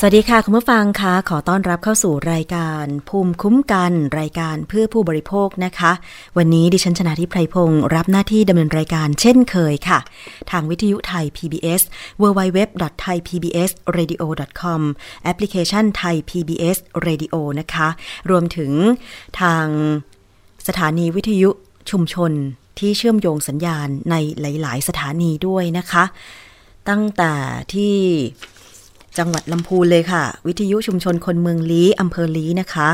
สวัสดีค่ะ คุณผู้ฟังคะขอต้อนรับเข้าสู่รายการภูมิคุ้มกันรายการเพื่อผู้บริโภคนะคะ วันนี้ดิฉันชนะทิพไพรพงศ์รับหน้าที่ดำเนินรายการเช่นเคยค่ะ ทางวิทยุไทย PBS www.thaipbsradio.com แอปพลิเคชันไทย PBS Radio นะคะ รวมถึงทางสถานีวิทยุชุมชนที่เชื่อมโยงสัญญาณในหลาย ๆ สถานีด้วยนะคะ ตั้งแต่ที่ จังหวัดลำพูนเลยค่ะ วิทยุชุมชนคนเมืองลี้อำเภอลี้นะคะ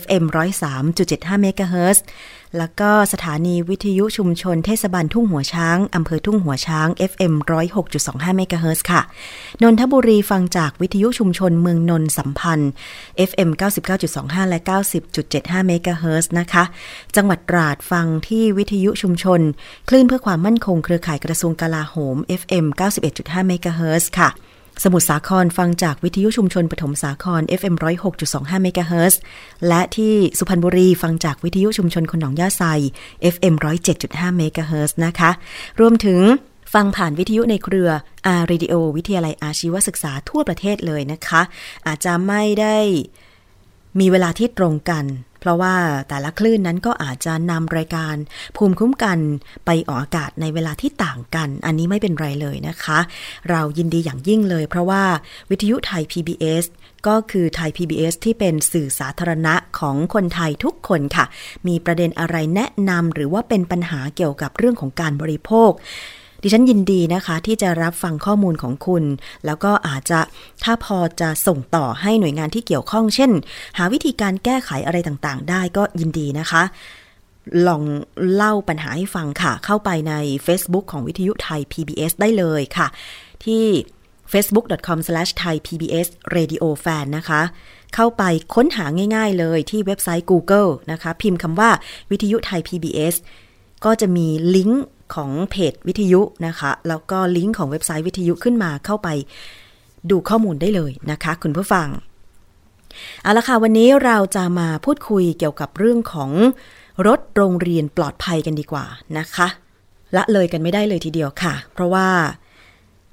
FM 103.75เมกะเฮิรตซ์แล้วก็สถานีวิทยุชุมชนเทศบาลทุ่งหัวช้างอำเภอทุ่งหัวช้าง FM 106.25เมกะเฮิรตซ์ค่ะ นนทบุรีฟังจากวิทยุชุมชนเมืองนนสัมพันธ์ FM 99.25 และ 90.75เมกะเฮิรตซ์นะคะ จังหวัดตราดฟังที่วิทยุชุมชน คลื่นเพื่อความมั่นคงเครือข่ายกระทรวงกลาโหม FM 91.5เมกะเฮิรตซ์ค่ะ สมุทรสาครฟังจากวิทยุชุมชนปฐมสาคร FM 106.25เมกะเฮิรตซ์และที่สุพรรณบุรีฟังจากวิทยุชุมชนคนหนองหญ้าไซ FM 107.5เมกะเฮิรตซ์นะคะ รวมถึงฟังผ่านวิทยุในเครือ R Radio วิทยาลัยอาชีวศึกษาทั่วประเทศเลยนะคะ อาจจะไม่ได้มีเวลาที่ตรงกัน เพราะว่าแต่ละคลื่นนั้นก็อาจจะนำรายการภูมิคุ้มกันไปออกอากาศในเวลาที่ต่างกัน อันนี้ไม่เป็นไรเลยนะคะ เรายินดีอย่างยิ่งเลย เพราะว่าวิทยุไทย PBS ก็คือไทย PBS ที่เป็นสื่อสาธารณะของคนไทยทุกคนค่ะ มีประเด็นอะไรแนะนำหรือว่าเป็นปัญหาเกี่ยวกับเรื่องของการบริโภค ดิฉันยินดีนะคะที่จะรับฟังข้อมูลของคุณ แล้วก็อาจจะถ้าพอจะส่งต่อให้หน่วยงานที่เกี่ยวข้อง เช่น หาวิธีการแก้ไขอะไรต่างๆ ได้ก็ยินดีนะคะ ลองเล่าปัญหาให้ฟังค่ะ เข้าไปใน Facebook ของวิทยุไทย PBS ได้เลยค่ะ ที่ facebook.com/thaipbsradiofan นะคะ เข้าไปค้นหาง่ายๆเลยที่เว็บไซต์ Google นะคะ พิมพ์คำว่าวิทยุไทย PBS ก็จะมีลิงก์ ของเพจวิทยุนะคะ แล้วก็ลิงก์ของเว็บไซต์วิทยุขึ้นมาเข้าไปดูข้อมูลได้เลยนะคะ คุณผู้ฟัง เอาละค่ะ วันนี้เราจะมาพูดคุยเกี่ยวกับเรื่องของรถโรงเรียนปลอดภัยกันดีกว่านะคะละเลยกันไม่ได้เลยทีเดียวค่ะ เพราะว่า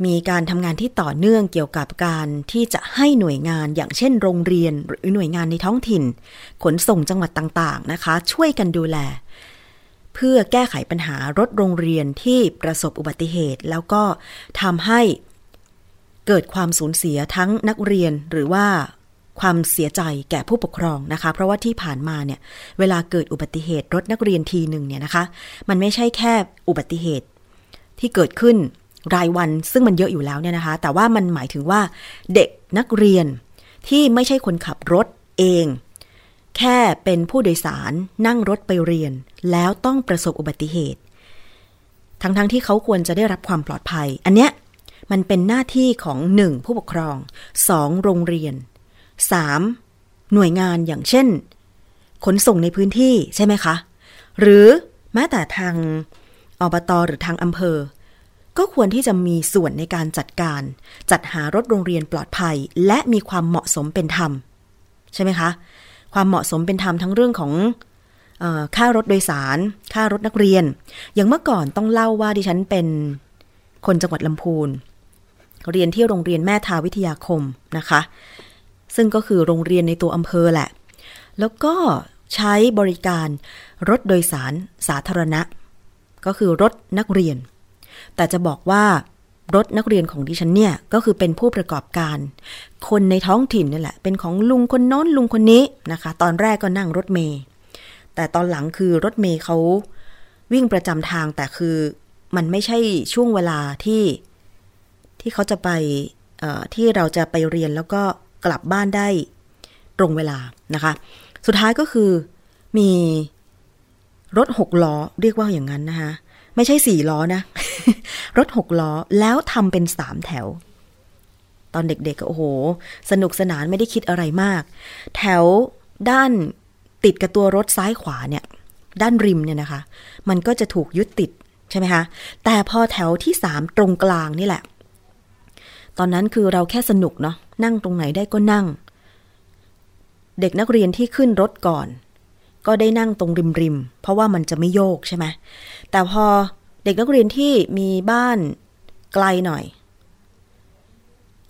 มีการทำงานที่ต่อเนื่องเกี่ยวกับการที่จะให้หน่วยงานอย่างเช่นโรงเรียน หรือหน่วยงานในท้องถิ่น ขนส่งจังหวัดต่างๆนะคะ ช่วยกันดูแล เพื่อแก้ไขปัญหารถโรงเรียนที่ประสบอุบัติเหตุ แล้วก็ทำให้เกิดความสูญเสียทั้งนักเรียนหรือว่าความเสียใจแก่ผู้ปกครองนะคะ เพราะว่าที่ผ่านมาเนี่ยเวลาเกิดอุบัติเหตุรถนักเรียนทีหนึ่งเนี่ยนะคะ มันไม่ใช่แค่อุบัติเหตุที่เกิดขึ้นรายวันซึ่งมันเยอะอยู่แล้วเนี่ยนะคะ แต่ว่ามันหมายถึงว่าเด็กนักเรียนที่ไม่ใช่คนขับรถเอง แค่เป็นผู้โดยสารนั่งรถไปเรียน แล้วต้องประสบอุบัติเหตุ ทั้งๆทที่เขาควรจะได้รับความปลอดภัย อันเนี้ยมันเป็นหน้าที่ของ 1. ผู้ปกครอง 2. โรงเรียน 3. หน่วยงานอย่างเช่น ขนส่งในพื้นที่ใช่ไหมคะ หรือแม้แต่ทางอบตหรือทางอำเภอ ก็ควรที่จะมีส่วนในการจัดการ จัดหารถโรงเรียนปลอดภัย และมีความเหมาะสมเป็นธรรม ใช่ไหมคะ ความเหมาะสมเป็นธรรมทั้งเรื่องของอค่ารถโดยสาร ค่ารถนักเรียน อย่างเมื่อก่อนต้องเล่าว่าดิฉันเป็นคนจังหวัดลำพูน เรียนที่โรงเรียนแม่ทาวิทยาคมนะคะ ซึ่งก็คือโรงเรียนในตัวอำเภอแหละ แล้วก็ใช้บริการรถโดยสารสาธารณะ ก็คือรถนักเรียน แต่จะบอกว่า รถนักเรียนของดิฉันเนี่ย ก็คือเป็นผู้ประกอบการ คนในท้องถิ่นนี่แหละ เป็นของลุงคนโน้นลุงคนนี้นะคะ ตอนแรกก็นั่งรถเมย์แต่ตอนหลังคือรถเมย์เขาวิ่งประจำทางแต่คือมันไม่ใช่ช่วงเวลาที่ที่เขาจะไปที่เราจะไปเรียนแล้วก็กลับบ้านได้ตรงเวลานะคะ สุดท้ายก็คือมีรถหกล้อเรียกว่าอย่างนั้นนะคะ ไม่ใช่สี่ล้อนะ รถหกล้อแล้วทำเป็นสามแถว ตอนเด็กๆก็โอ้โห สนุกสนานไม่ได้คิดอะไรมาก แถวด้านติดกับตัวรถซ้ายขวาเนี่ย ด้านริมเนี่ยนะคะ มันก็จะถูกยึดติดใช่ไหมคะ แต่พอแถวที่สามตรงกลางนี่แหละ ตอนนั้นคือเราแค่สนุกเนาะนั่งตรงไหนได้ก็นั่ง เด็กนักเรียนที่ขึ้นรถก่อน ก็ได้นั่งตรงริมริมเพราะว่ามันจะไม่โยกใช่ไหมแต่พอเด็กนักเรียนที่มีบ้านไกลหน่อย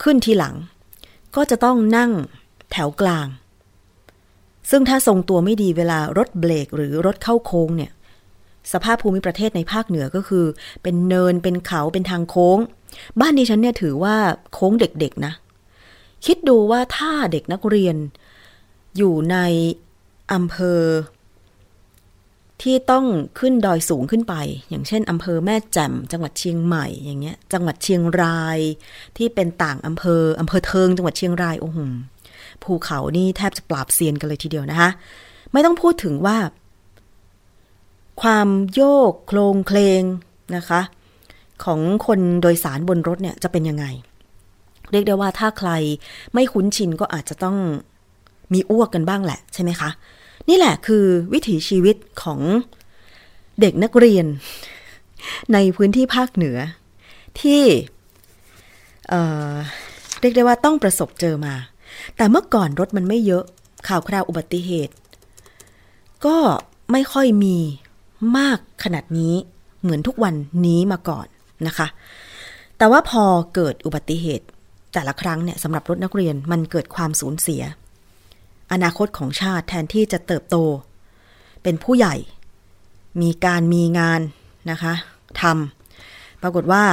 ขึ้นทีหลัง ก็จะต้องนั่งแถวกลาง ซึ่งถ้าทรงตัวไม่ดีเวลารถเบรกหรือรถเข้าโค้งเนี่ย สภาพภูมิประเทศในภาคเหนือก็คือ เป็นเนินเป็นเขาเป็นทางโค้ง บ้านดิฉันเนี่ยถือว่าโค้งเด็กๆนะ คิดดูว่าถ้าเด็กนักเรียนอยู่ใน อำเภอ ที่ต้องขึ้นดอยสูงขึ้นไป อย่างเช่นอำเภอแม่แจ่มจังหวัดเชียงใหม่อย่างเงี้ย จังหวัดเชียงราย ที่เป็นต่างอำเภออำเภอเทิง จังหวัดเชียงรายโอ้โหภูเขานี่แทบจะปราบเซียนกันเลยทีเดียวนะคะ ไม่ต้องพูดถึงว่า ความโยกโคลงเคลงนะคะ ของคนโดยสารบนรถเนี่ยจะเป็นยังไง เรียกได้ว่าถ้าใครไม่คุ้นชินก็อาจจะต้องมีอ้วกกันบ้างแหละใช่ไหมคะ นี่แหละคือวิถีชีวิตของเด็กนักเรียน ในพื้นที่ภาคเหนือ ที่เรียกได้ว่าต้องประสบเจอมา แต่เมื่อก่อนรถมันไม่เยอะข่าวคราวอุบัติเหตุ ก็ไม่ค่อยมีมากขนาดนี้เหมือนทุกวันนี้มาก่อนนะคะ แต่ว่าพอเกิดอุบัติเหตุแต่ละครั้งเนี่ยสำหรับรถนักเรียนมันเกิดความสูญเสีย อนาคตของชาติแทนที่จะเติบโต เป็นผู้ใหญ่ มีการมีงานนะคะทำปรากฏว่า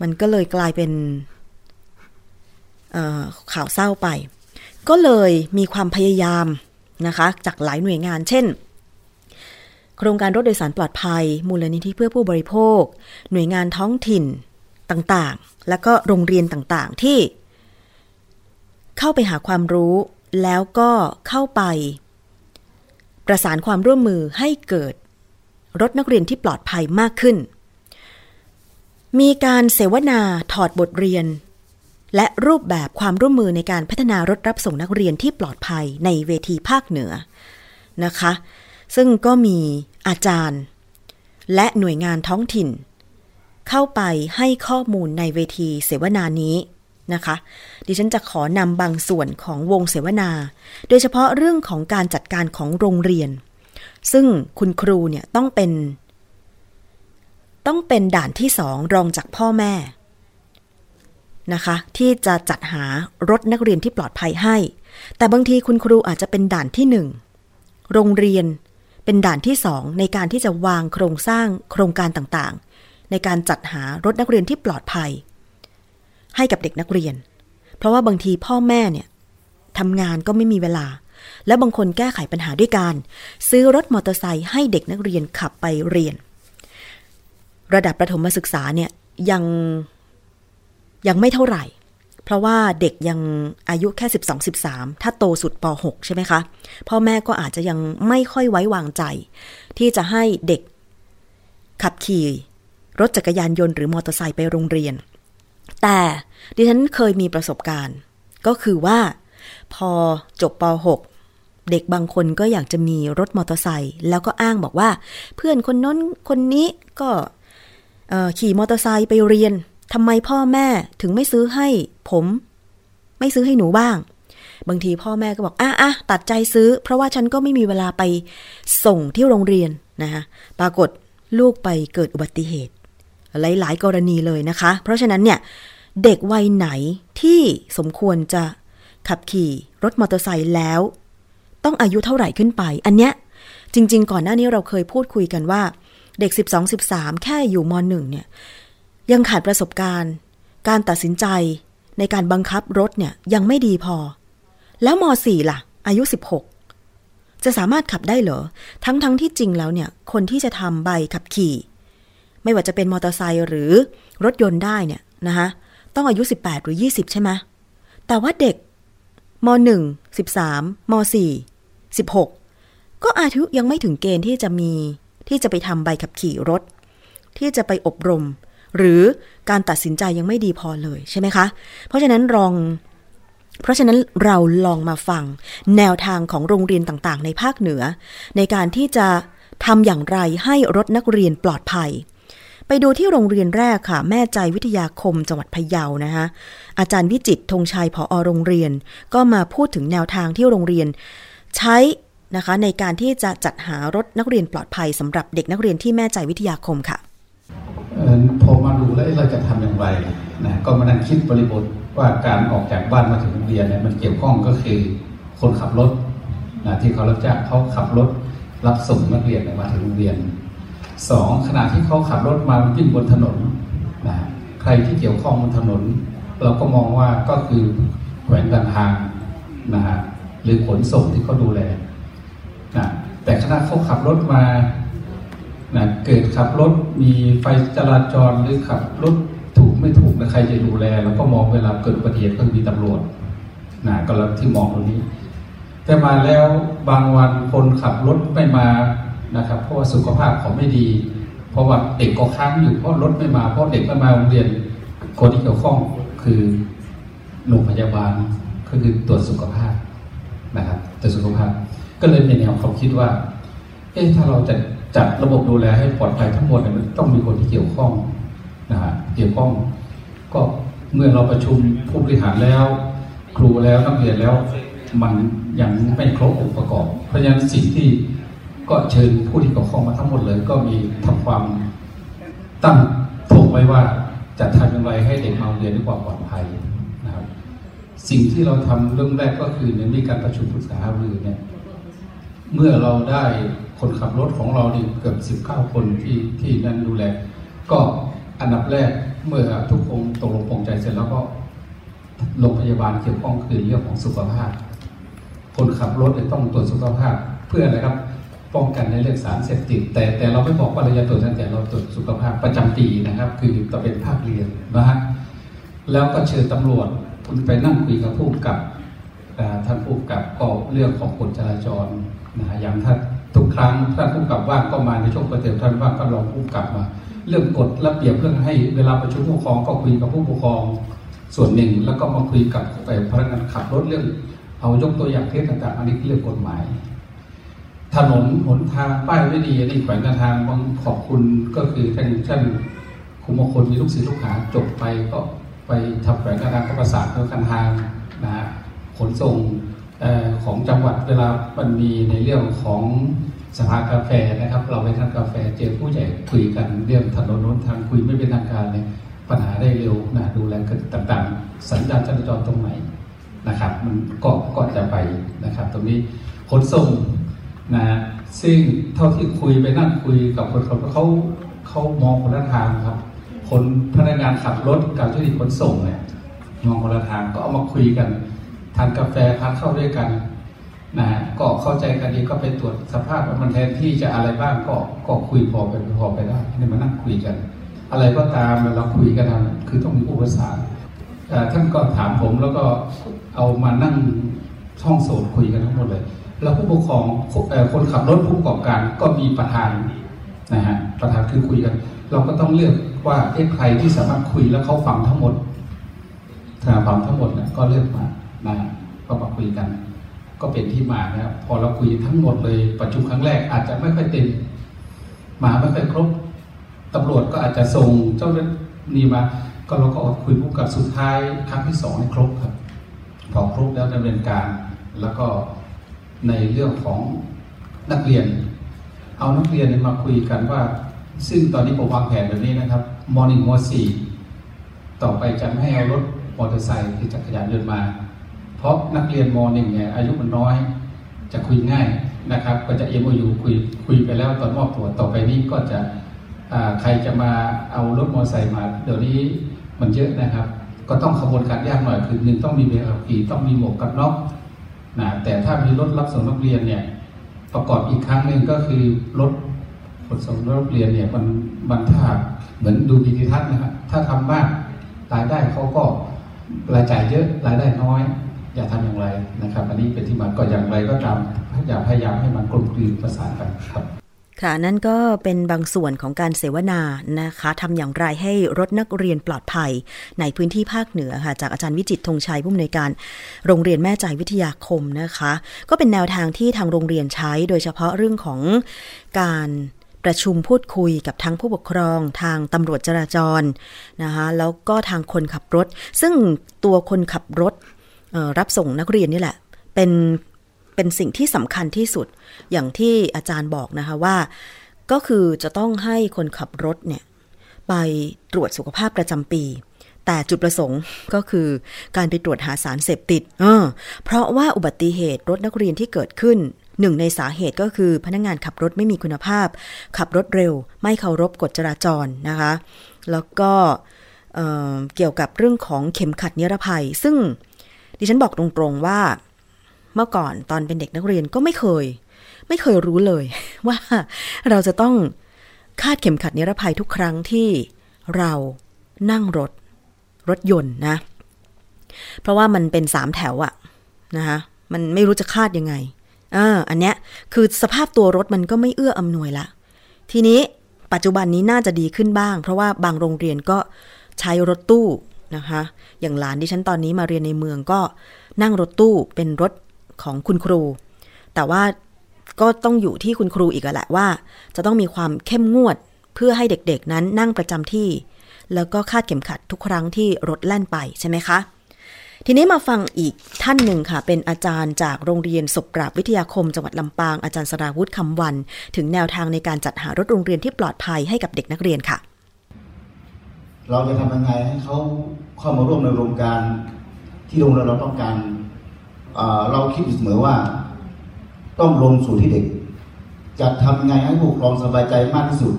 มันก็เลยกลายเป็นข่าวเศร้าไป ก็เลยมีความพยายามนะคะจากหลายหน่วยงาน เช่น โครงการรถโดยสารปลอดภัย มูลนิธิเพื่อผู้บริโภค หน่วยงานท้องถิ่นต่างๆ แล้วก็โรงเรียนต่างๆที่เข้าไปหาความรู้ แล้วก็เข้าไป ประสานความร่วมมือให้เกิด รถนักเรียนที่ปลอดภัยมากขึ้น มีการเสวนาถอดบทเรียน และรูปแบบความร่วมมือในการพัฒนารถรับส่งนักเรียนที่ปลอดภัยในเวทีภาคเหนือนะคะ ซึ่งก็มีอาจารย์ และหน่วยงานท้องถิ่น เข้าไปให้ข้อมูลในเวทีเสวนานี้ นะคะ ดิฉันจะขอนำบางส่วนของวงเสวนา โดยเฉพาะเรื่องของการจัดการของโรงเรียน ซึ่งคุณครูเนี่ยต้องเป็น ต้องเป็นด่านที่สองรองจากพ่อแม่นะคะ ที่จะจัดหารถนักเรียนที่ปลอดภัยให้ แต่บางทีคุณครูอาจจะเป็นด่านที่หนึ่งโรงเรียนเป็นด่านที่สองในการที่จะวางโครงสร้างโครงการต่างๆ ในการจัดหารถนักเรียนที่ปลอดภัย ให้กับเด็กนักเรียน เพราะว่าบางทีพ่อแม่เนี่ยทำงานก็ไม่มีเวลา และบางคนแก้ไขปัญหาด้วยการ ซื้อรถมอเตอร์ไซค์ให้เด็กนักเรียนขับไปเรียน ระดับประถมศึกษาเนี่ยยังยังไม่เท่าไหร่ เพราะว่าเด็กยังอายุแค่ 12 13 ถ้าโตสุดป .6 ใช่ไหมคะ พ่อแม่ก็อาจจะยังไม่ค่อยไว้วางใจ ที่จะให้เด็กขับขี่รถจักรยานยนต์หรือมอเตอร์ไซค์ไปโรงเรียน แต่ดิฉันเคยมีประสบการณ์ ก็คือว่า พอจบป .6 เด็กบางคนก็อยากจะมีรถมอเตอร์ไซค์แล้วก็อ้างบอกว่า เพื่อนคนน้นคนนี้ก็ขี่มอเตอร์ไซค์ไปเรียนทำไมพ่อแม่ถึงไม่ซื้อให้ผม ไม่ซื้อให้หนูบ้าง บางทีพ่อแม่ก็บอกอะอะตัดใจซื้อ เพราะว่าฉันก็ไม่มีเวลาไปส่งที่โรงเรียนนะคะปรากฏลูกไปเกิดอุบัติเหตุ หลาย ๆ กรณีเลยนะคะ เพราะฉะนั้นเนี่ยเด็กวัยไหนที่สมควรจะขับขี่รถมอเตอร์ไซค์แล้ว ต้องอายุเท่าไหร่ขึ้นไป อันเนี้ยจริง ๆ ก่อนหน้านี้เราเคยพูดคุยกันว่า เด็ก 12-13 แค่อยู่ม .1 เนี่ยยังขาดประสบการณ์ การตัดสินใจในการบังคับรถเนี่ยยังไม่ดีพอ แล้วม .4 ล่ะ อายุ 16 จะสามารถขับได้เหรอ ทั้งๆทที่จริงแล้วเนี่ย คนที่จะทำใบขับขี่ ไม่ว่าจะเป็นมอเตอร์ไซค์หรือรถยนต์ได้เนี่ยนะคะต้องอายุ 18 หรือ 20 ใช่ไหมแต่ว่าเด็กม .1 13ม .4 16 ก็อายุยังไม่ถึงเกณฑ์ที่จะมีที่จะไปทำใบขับขี่รถ ที่จะไปอบรม หรือการตัดสินใจยังไม่ดีพอเลยใช่ไหมคะ เพราะฉะนั้นลอง เพราะฉะนั้นเราลองมาฟัง แนวทางของโรงเรียนต่างๆ ในภาคเหนือ ในการที่จะทำอย่างไรให้รถนักเรียนปลอดภัย ไปดูที่โรงเรียนแรกค่ะ แม่ใจวิทยาคมจังหวัดพะเยานะคะอาจารย์วิจิตธงชัยผอโรงเรียน ก็มาพูดถึงแนวทางที่โรงเรียน ใช้นะคะในการที่จะจัดหารถนักเรียนปลอดภัยสำหรับเด็กนักเรียนที่แม่ใจวิทยาคมค่ะพอมาดูแล้วเราจะทำอย่างไรนะก็มานั่งคิดบริบทว่าการออกจากบ้านมาถึงโรงเรียนเนี่ยมันเกี่ยวข้องก็คือคนขับรถนะที่เขารับจ้างเขาขับรถรับส่งนักเรียนมาถึงโรงเรียน สองขณะที่เขาขับรถมาวิ่งบนถนนนะใครที่เกี่ยวข้องบนถนน เราก็มองว่าก็คือแขวงการทางนะฮะหรือขนส่งที่เขาดูแลนะแต่ขณะเขาขับรถมานะเกิดขับรถมีไฟจราจรหรือขับรถถูกไม่ถูกนะใครจะดูแลเราก็มองเวลาเกิดอุบัติเหตุก็มีตำรวจนะก็เราที่มองตรงนี้ แต่มาแล้วบางวันคนขับรถไม่มา นะครับ เพราะว่าสุขภาพเขาไม่ดี เพราะว่าเด็กก็ค้างอยู่เพราะรถไม่มา เพราะเด็กไม่มาโรงเรียน คนที่เกี่ยวข้องคือโรงพยาบาลก็คือตรวจสุขภาพนะครับตรวจสุขภาพ ก็เลยเป็นแนวเขาคิดว่า เอ๊ะถ้าเราจะจัดระบบดูแลให้ปลอดภัยทั้งหมดเนี่ยมันต้องมีคนที่เกี่ยวข้องนะฮะเกี่ยวข้อง ก็เมื่อเราประชุมผู้บริหารแล้ว ครูแล้วนักเรียนแล้ว มันยังไม่ครบองค์ประกอบ เพราะฉะนั้นสิ่งที่ ก็เชิญผู้ที่เกี่ยวข้องมาทั้งหมดเลย ก็มีทำความตั้งโถงไว้ว่าจะทำอย่างไรให้เด็กมาเรียนด้วยความปลอดภัยนะครับ สิ่งที่เราทำเรื่องแรกก็คือในมีการประชุมปรึกษาหารือเนี่ยเมื่อเราได้คนขับรถของเราดีเกือบสิบเก้าคนที่ที่นั่นดูแล ก็อันดับแรกเมื่อทุกคนตกลงปรงใจเสร็จแล้วก็โรงพยาบาลเกี่ยวข้องคือเรื่องของสุขภาพ คนขับรถต้องตรวจสุขภาพเพื่ออะไรครับ ป้องกันในเรื่องสารเสพติด แต่แต่เราไม่บอกว่าเราจะตรวจแต่เราตรวจสุขภาพประจำปีนะครับ คือจะเป็นภาคเรียนนะฮะแล้วก็เชิญตำรวจคุณไปนั่งคุยกับผู้กับท่านผู้กับก็เรื่องของกฎจราจรนะอย่างท่านทุกครั้งท่านผู้กับว่างก็มาในช่วงประเดี๋ยวท่านว่างก็ลองผู้กับมา เรื่องกฎระเบียบเรื่องให้เวลาประชุมผู้ปกครองก็คุยกับผู้ปกครองส่วนหนึ่งแล้วก็มาคุยกับพนักงานขับรถเรื่อง เอายกตัวอย่างเคสต่างๆอันนี้เรื่องกฎหมาย ถนนหนทางป้ายไม่ดีนนี้แขวงการทางบางขอบคุณก็คือท่านท่านคุมคนมีลูกศิษย์ลูกหาจบไปก็ไปทำแขวงการทางก็ประสานกับการทางนะฮะขนส่งของจังหวัดเวลามันมีในเรื่องของสภากาแฟนะครับ เราไปทานกาแฟเจอผู้ใหญ่คุยกันเรื่องถนนน้นทางคุยไม่เป็นทางการเนี่ยปัญหาได้เร็วนะดูแลกันต่างๆ สัญญาณจราจรตรงไหนนะครับ มันก็ก็จะไปนะครับ ตรงนี้ขนส่ง นะซึ่งเท่าที่คุยไปนั่งคุยกับคนขับเขาเขามองคนละทางครับ คนพนักงานขับรถกับธุรกิจขนส่งเนี่ยมองคนละทางก็เอามาคุยกันทานกาแฟทานข้าวด้วยกันนะฮะก็เข้าใจกันดีก็ไปตรวจสภาพมันแทนที่จะอะไรบ้างก็ก็คุยพอไปพอไปได้นี่มานั่งคุยกัน อะไรก็ตามเราคุยกันคือต้องมีอุปสรรคท่านก็ถามผมแล้วก็เอามานั่งช่องโสดคุยกันทั้งหมดเลย แล้วผู้ปกครองคนขับรถผู้ประกอบการก็มีประธานนะฮะประธานคือคุยกัน เราก็ต้องเลือกว่าเอ๊ะใครที่สามารถคุยแล้วเขาฟังทั้งหมดถ้าฟังทั้งหมดนี่ยก็เลือกมานะก็มาคุยกัน ก็เป็นที่มานะครับพอเราคุยทั้งหมดเลยประชุมครั้งแรกอาจจะไม่ค่อยเต็มมาไม่ค่อยครบตำรวจก็อาจจะส่งเจ้าหน้าที่มาก็เราก็อดคุยพูดกับสุดท้ายครั้งที่สองให้ครบครับพอครบแล้วดำเนินการ แล้วก็ ในเรื่องของนักเรียน เอานักเรียนมาคุยกันว่า ซึ่งตอนนี้ผมวางแผนแบบนี้นะครับมอหนึ่งมสี่ต่อไปจะไม่ให้เอารถมอเตอร์ไซค์ที่จักรยานยนต์มา เพราะนักเรียนมหนึ่งเนี่ยอายุมันน้อยจะคุยง่ายนะครับ ก็จะเอ็มโอคุยคุยไปแล้วตอนมอบตัวต่อไปนี้ก็จะใครจะมาเอารถมอเตอร์ไซค์มา เดี๋ยวนี้มันเยอะนะครับ ก็ต้องขบวนการยากหน่อยคือหนึ่งต้องมีเบขับขี่ต้องมีหมวกกันน็อก นะแต่ถ้ามีรถรับส่งนักเรียนเนี่ยประกอบอีกครั้งหนึ่งก็คือรถขนส่งนักเรียนเนี่ยมันมันถ้าเหมือนดูดีทิทัศน์นะครับถ้าทำมากรายได้เขาก็รายจ่ายเยอะรายได้น้อย อย่าทำอย่างไรนะครับ อันนี้เป็นที่มาก็อย่างไรก็ตามอย่าพยายามให้มันกลมกลืนประสานกันครับ ค่ะ นั่นก็เป็นบางส่วนของการเสวนานะคะทำอย่างไรให้รถนักเรียนปลอดภัย ในพื้นที่ภาคเหนือค่ะ จากอาจารย์วิจิตธงชัยผู้อำนวยการ โรงเรียนแม่ใจวิทยาคมนะคะ ก็เป็นแนวทางที่ทางโรงเรียนใช้ โดยเฉพาะเรื่องของการประชุมพูดคุยกับทั้งผู้ปกครองทางตำรวจจราจรนะคะแล้วก็ทางคนขับรถ ซึ่งตัวคนขับรถรับส่งนักเรียนนี่แหละ เป็น เป็นสิ่งที่สำคัญที่สุด อย่างที่อาจารย์บอกนะคะว่า ก็คือจะต้องให้คนขับรถเนี่ยไปตรวจสุขภาพประจำปี แต่จุดประสงค์ก็คือการไปตรวจหาสารเสพติดเออเพราะว่าอุบัติเหตุรถนักเรียนที่เกิดขึ้นหนึ่งในสาเหตุก็คือพนักงงานขับรถไม่มีคุณภาพ ขับรถเร็ว ไม่เคารพกฎจราจรนะคะ แล้วก็เเกี่ยวกับเรื่องของเข็มขัดนิรภัย ซึ่งดิฉันบอกตรงๆว่า เมื่อก่อนตอนเป็นเด็กนักเรียนก็ไม่เคย ไม่เคยรู้เลย ว่าเราจะต้องคาดเข็มขัดนิรภัยทุกครั้งที่เรานั่งรถ รถยนต์นะ เพราะว่ามันเป็นสามแถวอะนะคะมันไม่รู้จะคาดยังไงอ่าอันเนี้ยคือสภาพตัวรถมันก็ไม่เอื้ออำนวยละ ทีนี้ปัจจุบันนี้น่าจะดีขึ้นบ้าง เพราะว่าบางโรงเรียนก็ใช้รถตู้นะคะ อย่างหลานที่ฉันตอนนี้มาเรียนในเมืองก็นั่งรถตู้เป็นรถ ของคุณครู แต่ว่าก็ต้องอยู่ที่คุณครูอีกแหละว่า จะต้องมีความเข้มงวดเพื่อให้เด็กๆนั้นนั่งประจำที่ แล้วก็คาดเข็มขัดทุกครั้งที่รถแล่นไปใช่ไหมคะ ทีนี้มาฟังอีกท่านหนึ่งค่ะ เป็นอาจารย์จากโรงเรียนศพกราบวิทยาคมจังหวัดลำปางอาจารย์สราวุฒิคำวัน ถึงแนวทางในการจัดหารถโรงเรียนที่ปลอดภัยให้กับเด็กนักเรียนค่ะ เราจะทำยังไงให้เขาเข้ามาร่วมในโครงการที่โรงเรียนเราต้องการ เราคิดเสมอว่า ต้องลงสู่ที่เด็ก จะทำไงให้ผู้ปกครองสบายใจมากที่สุด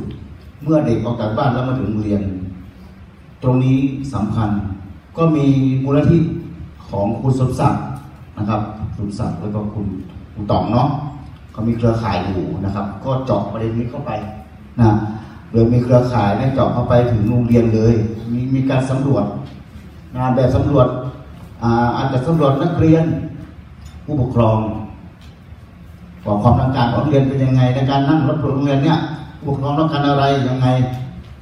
เมื่อเด็กออกจากบ้านแล้วมาถึงโรงเรียน ตรงนี้สำคัญ ก็มีมูลนิธิของคุณสมศักดิ์นะครับคุณสมศักดิ์แล้วก็คุณคุณต๋องเนาะเขามีเครือข่ายอยู่นะครับ ก็เจาะประเด็นนี้เข้าไปนะโดยมีเครือข่ายเนี่ยเจาะเข้าไปถึงโรงเรียนเลย มีมีการสำรวจงานแบบสำรวจอ่าอาจจะสำรวจนักเรียน ผู้ปกครองว่าความต้องการของโรงเรียนเป็นยังไง ในการนั่งรถโรงเรียนเนี่ยผู้ปกครองต้องการอะไรยังไง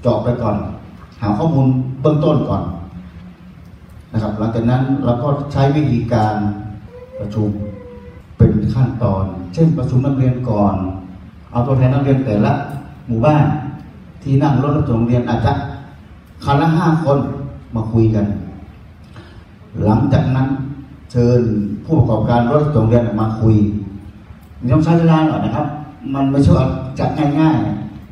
เจาะไปก่อน หาข้อมูลเบื้องต้นก่อนนะครับ หลังจากนั้นเราก็ใช้วิธีการประชุมเป็นขั้นตอน เช่นประชุมนักเรียนก่อน เอาตัวแทนนักเรียนแต่ละหมู่บ้าน ที่นั่งรถรับส่งโรงเรียนอาจจะคันละห้าคนมาคุยกัน หลังจากนั้นเชิญ ผู้ประกอบการรถส่งโรงเรียนมาคุยมันต้องใช้เวลาหน่อยนะครับ มันไม่ใช่ว่าจัดง่าย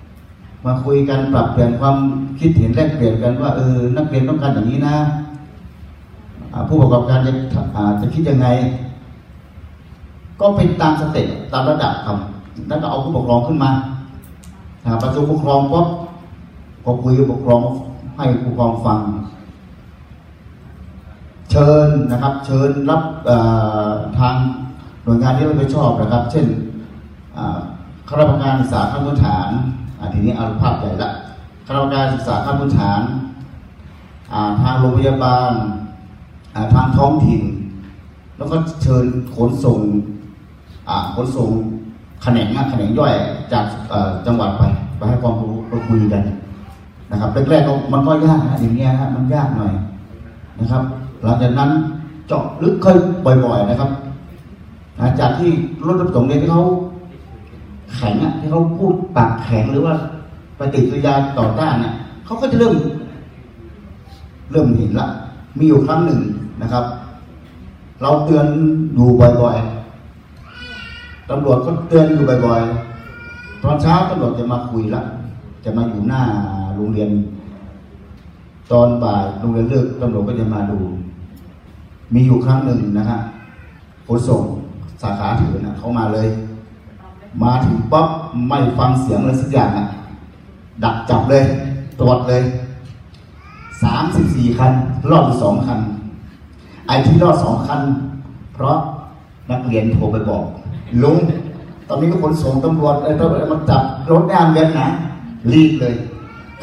ๆ มาคุยกันปรับเปลี่ยนความคิดเห็นแลกเปลี่ยนกันว่าเออนักเรียนต้องการอย่างนี้นะผู้ประกอบการจะจะคิดยังไง ก็เป็นตามสเต็ปตามระดับครับแล้วก็เอาผู้ปกครองขึ้นมาประชุมผู้ปกครองปุ๊บก็คุยกับผู้ปกครองให้ผู้ปกครองฟัง เชิญนะครับ เชิญรับทางหน่วยงานที่เรับผิดชอบนะครับ เช่นข้าราชการศึกษาขั้นพื้นฐานอ่าทีนี้เอาภาพใหญ่ละข้าราชการศึกษาขั้นพื้นฐานทางโรงพยาบาลทางท้องถิ่น แล้วก็เชิญขนส่งขนส่งแขนงแขนงย่อยจากจังหวัดไปไปให้ความรู้ไปคุยกันนะครับแรกๆมันก็ยากนะอย่างเงี้ยฮะมันยากหน่อยนะครับ หลังจากนั้นเจาะลึกค่อยบ่อย ๆ นะครับนะจากที่รถรับส่งเนี่ยที่เขาแข็งอะที่เขาพูดปากแข็งหรือว่าปฏิกิริยาต่อต้านเนี่ยเขาก็จะเริ่ม เริ่มเห็นละมีอยู่ครั้งหนึ่งนะครับ เราเตือนอยู่บ่อยๆตำรวจก็เตือนอยู่บ่อยๆตอนเช้าตำรวจจะมาคุยละจะมาอยู่หน้าโรงเรียน ตอนบ่ายโรงเรียนเลิกตำรวจก็จะมาดู มีอยู่ครั้งหนึ่งนะฮะขนส่งสาขาถือนะเขามาเลย มาถึงป๊อปไม่ฟังเสียงอะไรสักอย่างอะดักจับเลย ตรวจเลยสามสิบสี่คัน รอดสองคัน ไอ้ที่รอดสองคัน เพราะนักเรียนโทรไปบอกลุงตอนนี้ก็ขนส่งตำรวจไอ้ตำรวจมาจับรถแอมเรียนนะรีบเลย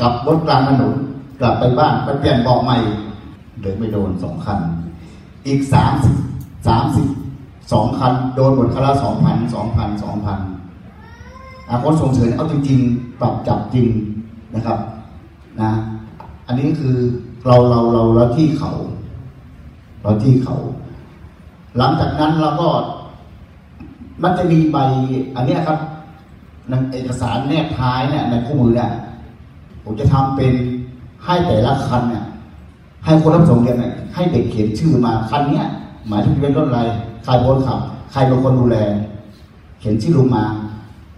กลับรถกลางถนนกลับไปบ้านไปเปลี่ยนเบาะใหม่เดินไม่โดนสองคัน อีกสามสิบสามสิบสองคันโดนหมดคาราสองพันสองพันสองพันอาคนส่งเสริญเอาจริง ๆ ปรับจับจริงนะครับนะอันนี้คือเราเราเราเราที่เขา เราที่เขา หลังจากนั้นเราก็มันจะมีใบอันนี้ครับเอกสารแนบท้ายเนี่ยในคู่มือเนี่ยผมจะทำเป็นให้แต่ละคันเนี่ย ให้คนรับส่งเรียนเนี่ยให้เด็กเขียนชื่อมาคันเนี้ยหมายถึงเป็นรถอะไรใครเป็นคนขับ ใครเป็นคนดูแล เขียนชื่อลงมา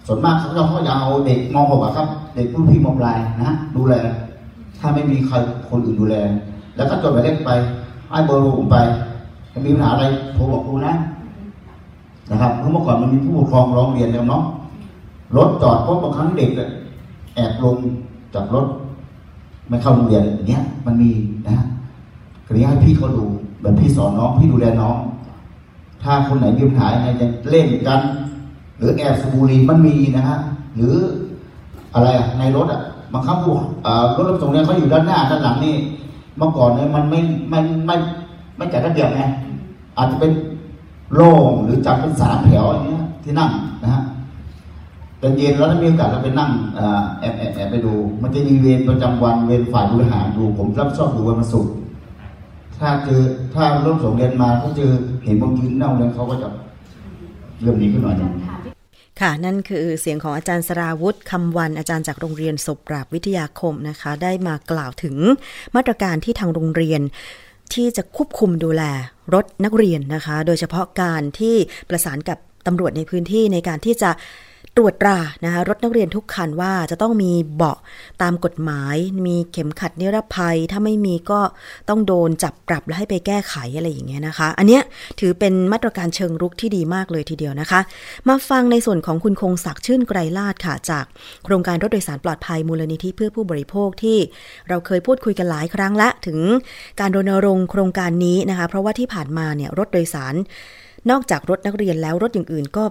ส่วนมากเขาจะเขาจะเอาเด็กมองบอกครับ เด็กรุ่นพี่มอปลายนะ ดูแล ถ้าไม่มีใครคนอื่นดูแล แล้วก็จดหมายเลขไปให้เบอร์ผมไปถ้ามีปัญหาอะไรโทรบอกครูนะนะครับเพราะเมื่อก่อนมันมีผู้ปกครองร้องเรียนแล้วเนาะรถจอดเพราะบางครั้งเด็กเนี่ยแอบลงจากรถไม่เข้าโรงเรียนอย่างเงี้ยมันมีนะฮะ ทีนี้ให้พี่เขาดูแบบพี่สอนน้องพี่ดูแลน้อง ถ้าคนไหนมีปัญหายังไงจะเล่นกัน หรือแอบสูบบุหรี่มันมีนะฮะหรืออะไรในรถอะบางครั้งผู้รถรับส่งเนี่ยเขาอยู่ด้านหน้าด้านหลังนี่เมื่อก่อนเนี่ยมันไม่ไม่ไม่ไม่จัดระเบียบไงอาจจะเป็นโล่งหรือจัดเป็นสามแถวอย่างเงี้ยที่นั่งนะฮะตอนเย็นแล้วถ้ามีโอกาสเราไปนั่งแอบแอบแอบไปดู มันจะมีเวรประจำวันเวรฝ่ายบริหารดู ผมรับชอบดูวันศุกร์ ถ้าเจอถ้าร่วมส่งเรียนมาเขาเจอเห็นบางยืนเน่าเลยเขาก็จะเริ่มหนีขึ้นหน่อยหนึงค่ะ นั่นคือเสียงของอาจารย์สราวุธคำวันอาจารย์จากโรงเรียนศพปราบวิทยาคมนะคะ ได้มากล่าวถึงมาตรการที่ทางโรงเรียนที่จะควบคุมดูแลรถนักเรียนนะคะ โดยเฉพาะการที่ประสานกับตำรวจในพื้นที่ในการที่จะ ตรวจตรานะคะรถนักเรียนทุกคันว่าจะต้องมีเบาะตามกฎหมาย มีเข็มขัดนิรภัย ถ้าไม่มีก็ต้องโดนจับปรับและให้ไปแก้ไขอะไรอย่างเงี้ยนะคะ อันเนี้ยถือเป็นมาตรการเชิงรุกที่ดีมากเลยทีเดียวนะคะ มาฟังในส่วนของคุณคงศักดิ์ชื่นไกรลาดค่ะ จากโครงการรถโดยสารปลอดภัยมูลนิธิเพื่อผู้บริโภคที่เราเคยพูดคุยกันหลายครั้งละถึงการรณรงค์โครงการนี้นะคะ เพราะว่าที่ผ่านมาเนี่ยรถโดยสาร นอกจากรถนักเรียนแล้วรถอย่างอื่นก็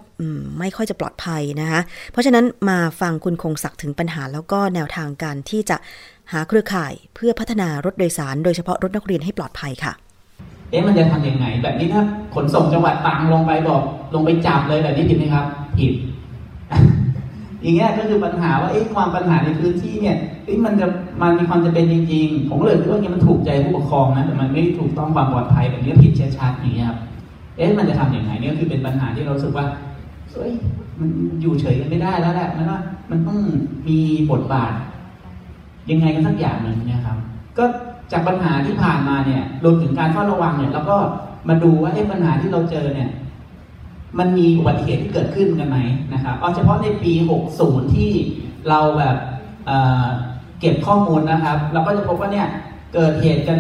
ไม่ค่อยจะปลอดภัยนะคะ เพราะฉะนั้นมาฟังคุณคงศักดิ์ถึงปัญหาแล้วก็แนวทางการที่จะหาเครือข่ายเพื่อพัฒนารถโดยสาร โดยเฉพาะรถนักเรียนให้ปลอดภัยค่ะ เอ๊ะมันจะทำยังไง แบบนี้ถ้าขนส่งจังหวัดตรังลงไปบอกลงไปจับเลยแบบนี้ผิดไหมครับ ผิด อย่างเงี้ยก็คือปัญหาว่าเอ๊ะความปัญหาในพื้นที่เนี่ยเอ๊ะมันจะมันมีความจะเป็นจริง ๆ ผมเลยคิดว่าเนี่ยมันถูกใจผู้ปกครองนะแต่มันไม่ถูกต้องความปลอดภัยแบบนี้ผิดชัดๆอย่างเงี้ยครับ เอ๊ะมันจะทำอย่างไรเนี่ยคือเป็นปัญหาที่เราสึกว่าเฮ้ยมันอยู่เฉยกันไม่ได้แล้วแหละมันว่ามันต้องมีบทบาท ยังไงกันสักอย่างหนึ่งเนี่ยครับ ก็จากปัญหาที่ผ่านมาเนี่ยรวมถึงการเฝ้าระวังเนี่ยเราก็มาดูว่าไอ้ปัญหาที่เราเจอเนี่ย มันมีอุบัติเหตุที่เกิดขึ้นกันไหมนะครับเอาเฉพาะในปี 60 ที่เราแบบเเก็บข้อมูลนะครับ เราก็จะพบว่าเนี่ยเกิดเหตุกัน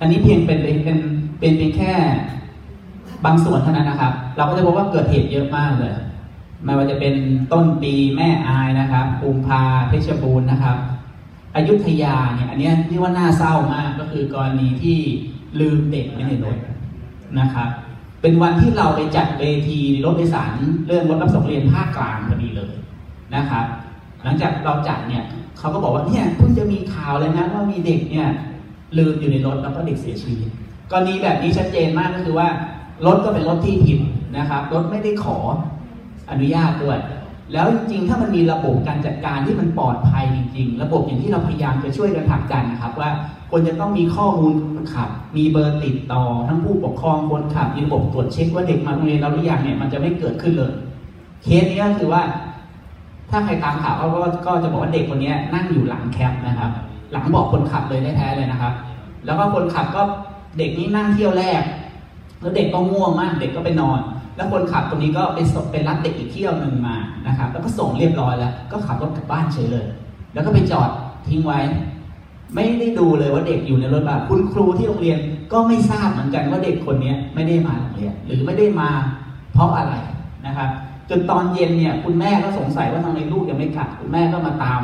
อันนี้เพียงเป็นเป็นเป็นเป็นแค่ บางส่วนเท่านั้นนะครับ เราก็จะพบว่าเกิดเหตุเยอะมากเลยไม่ว่าจะเป็นต้นปีแม่อายนะครับกุมภาเพชรบูรณ์นะครับอยุธยาเนี่ยอันนี้ที่ว่าน่าเศร้ามากก็คือกรณีที่ลืมเด็กไว้ในรถนะครับ เป็นวันที่เราไปจัดเวทีรถโดยสารเรื่องรถรับส่งเรียนภาคกลางพอดีเลยนะครับ หลังจากเราจัดเนี่ยเขาก็บอกว่าเนี่ยเพิ่งจะมีข่าวเลยนะว่ามีเด็กเนี่ยลืมอยู่ในรถแล้วก็เด็กเสียชีวิตกรณีแบบนี้ชัดเจนมากก็คือว่า รถก็เป็นรถที่ผิดนะครับรถไม่ได้ขออนุญาตด้วย แล้วจริงๆ ถ้ามันมีระบบการจัดการที่มันปลอดภัยจริง ๆ ระบบอย่างที่เราพยายามจะช่วยกันผลักดันนะครับ ว่าควรจะต้องมีข้อมูลคนขับ มีเบอร์ติดต่อ ทั้งผู้ปกครองคนขับมีระบบตรวจเช็คว่าเด็กมาโรงเรียนเราหรือยังเนี่ยมันจะไม่เกิดขึ้นเลย เคสนี้ก็คือว่า ถ้าใครตามข่าวก็ก็จะบอกว่าเด็กคนนี้นั่งอยู่หลังแคปนะครับ หลังบอกคนขับเลยแท้ๆเลยนะครับ แล้วก็คนขับก็เด็กนี้นั่งเที่ยวแรก แล้วเด็กก็ง่วงมากเด็กก็ไปนอน แล้วคนขับคนนี้ก็ไปส่งไปรับเด็กอีกเที่ยวหนึ่งมานะครับ แล้วก็ส่งเรียบร้อยแล้ว ก็ขับรถกลับบ้านเฉยเลย แล้วก็ไปจอดทิ้งไว้ ไม่ได้ดูเลยว่าเด็กอยู่ในรถบัสคุณครูที่โรงเรียนก็ไม่ทราบเหมือนกันว่าเด็กคนนี้ไม่ได้มาโรงเรียน หรือไม่ได้มาเพราะอะไรนะครับจนตอนเย็นเนี่ยคุณแม่ก็สงสัยว่าทำไมลูกยังไม่กลับคุณแม่ก็มาตาม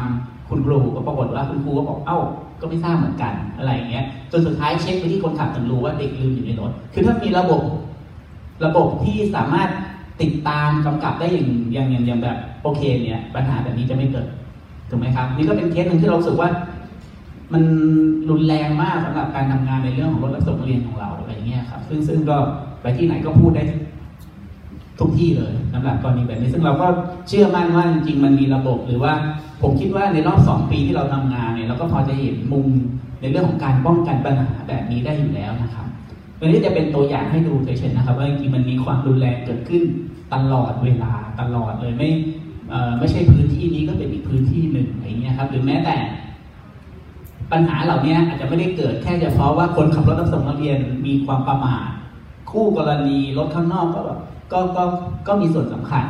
คุณครูก็ปรากฏว่าคุณครูก็บอกเอ้า ก็ไม่ทราบเหมือนกันอะไรอย่างเงี้ยจนสุดท้ายเช็คไปที่คนขับถึงรู้ว่าเด็กลืมอยู่ในรถคือถ้ามีระบบระบบที่สามารถติดตามกำกับได้อย่างอย่างอย่างางแบบโอเคเนี่ยปัญหาแบบนี้จะไม่เกิดถูกไหมครับนี่ก็เป็นเคสหนึ่งที่เราสึกว่า มันรุนแรงมากสำหรับการทำงานในเรื่องของรถรับส่งเรียนของเราอะไรเงี้ยครับซึ่งซึ่งก็ไปที่ไหนก็พูดได้ ทุกที่เลยสำหรับกรณีแบบนี้ซึ่งเราก็เชื่อมั่นว่าจริงๆมันมีระบบหรือว่าผมคิดว่าในรอบสองปีที่เราทำงานเนี่ยเราก็พอจะเห็นมุมในเรื่องของการป้องกันปัญหาแบบนี้ได้อยู่แล้วนะครับวันนี้จะเป็นตัวอย่างให้ดูเฉยๆนะครับว่าจริงๆมันมีความรุนแรงเกิดขึ้นตลอดเวลาตลอดเลยไม่ไม่ใช่พื้นที่นี้ก็เป็นอีกพื้นที่หนึ่งอะไรเงี้ยครับหรือแม้แต่ปัญหาเหล่านี้อาจจะไม่ได้เกิดแค่เฉพาะว่าคนขับรถรับส่งนักเรียนมีความประมาทคู่กรณีรถข้างนอกก็แบบ ก็ก็ก็มีส่วนสำคัญ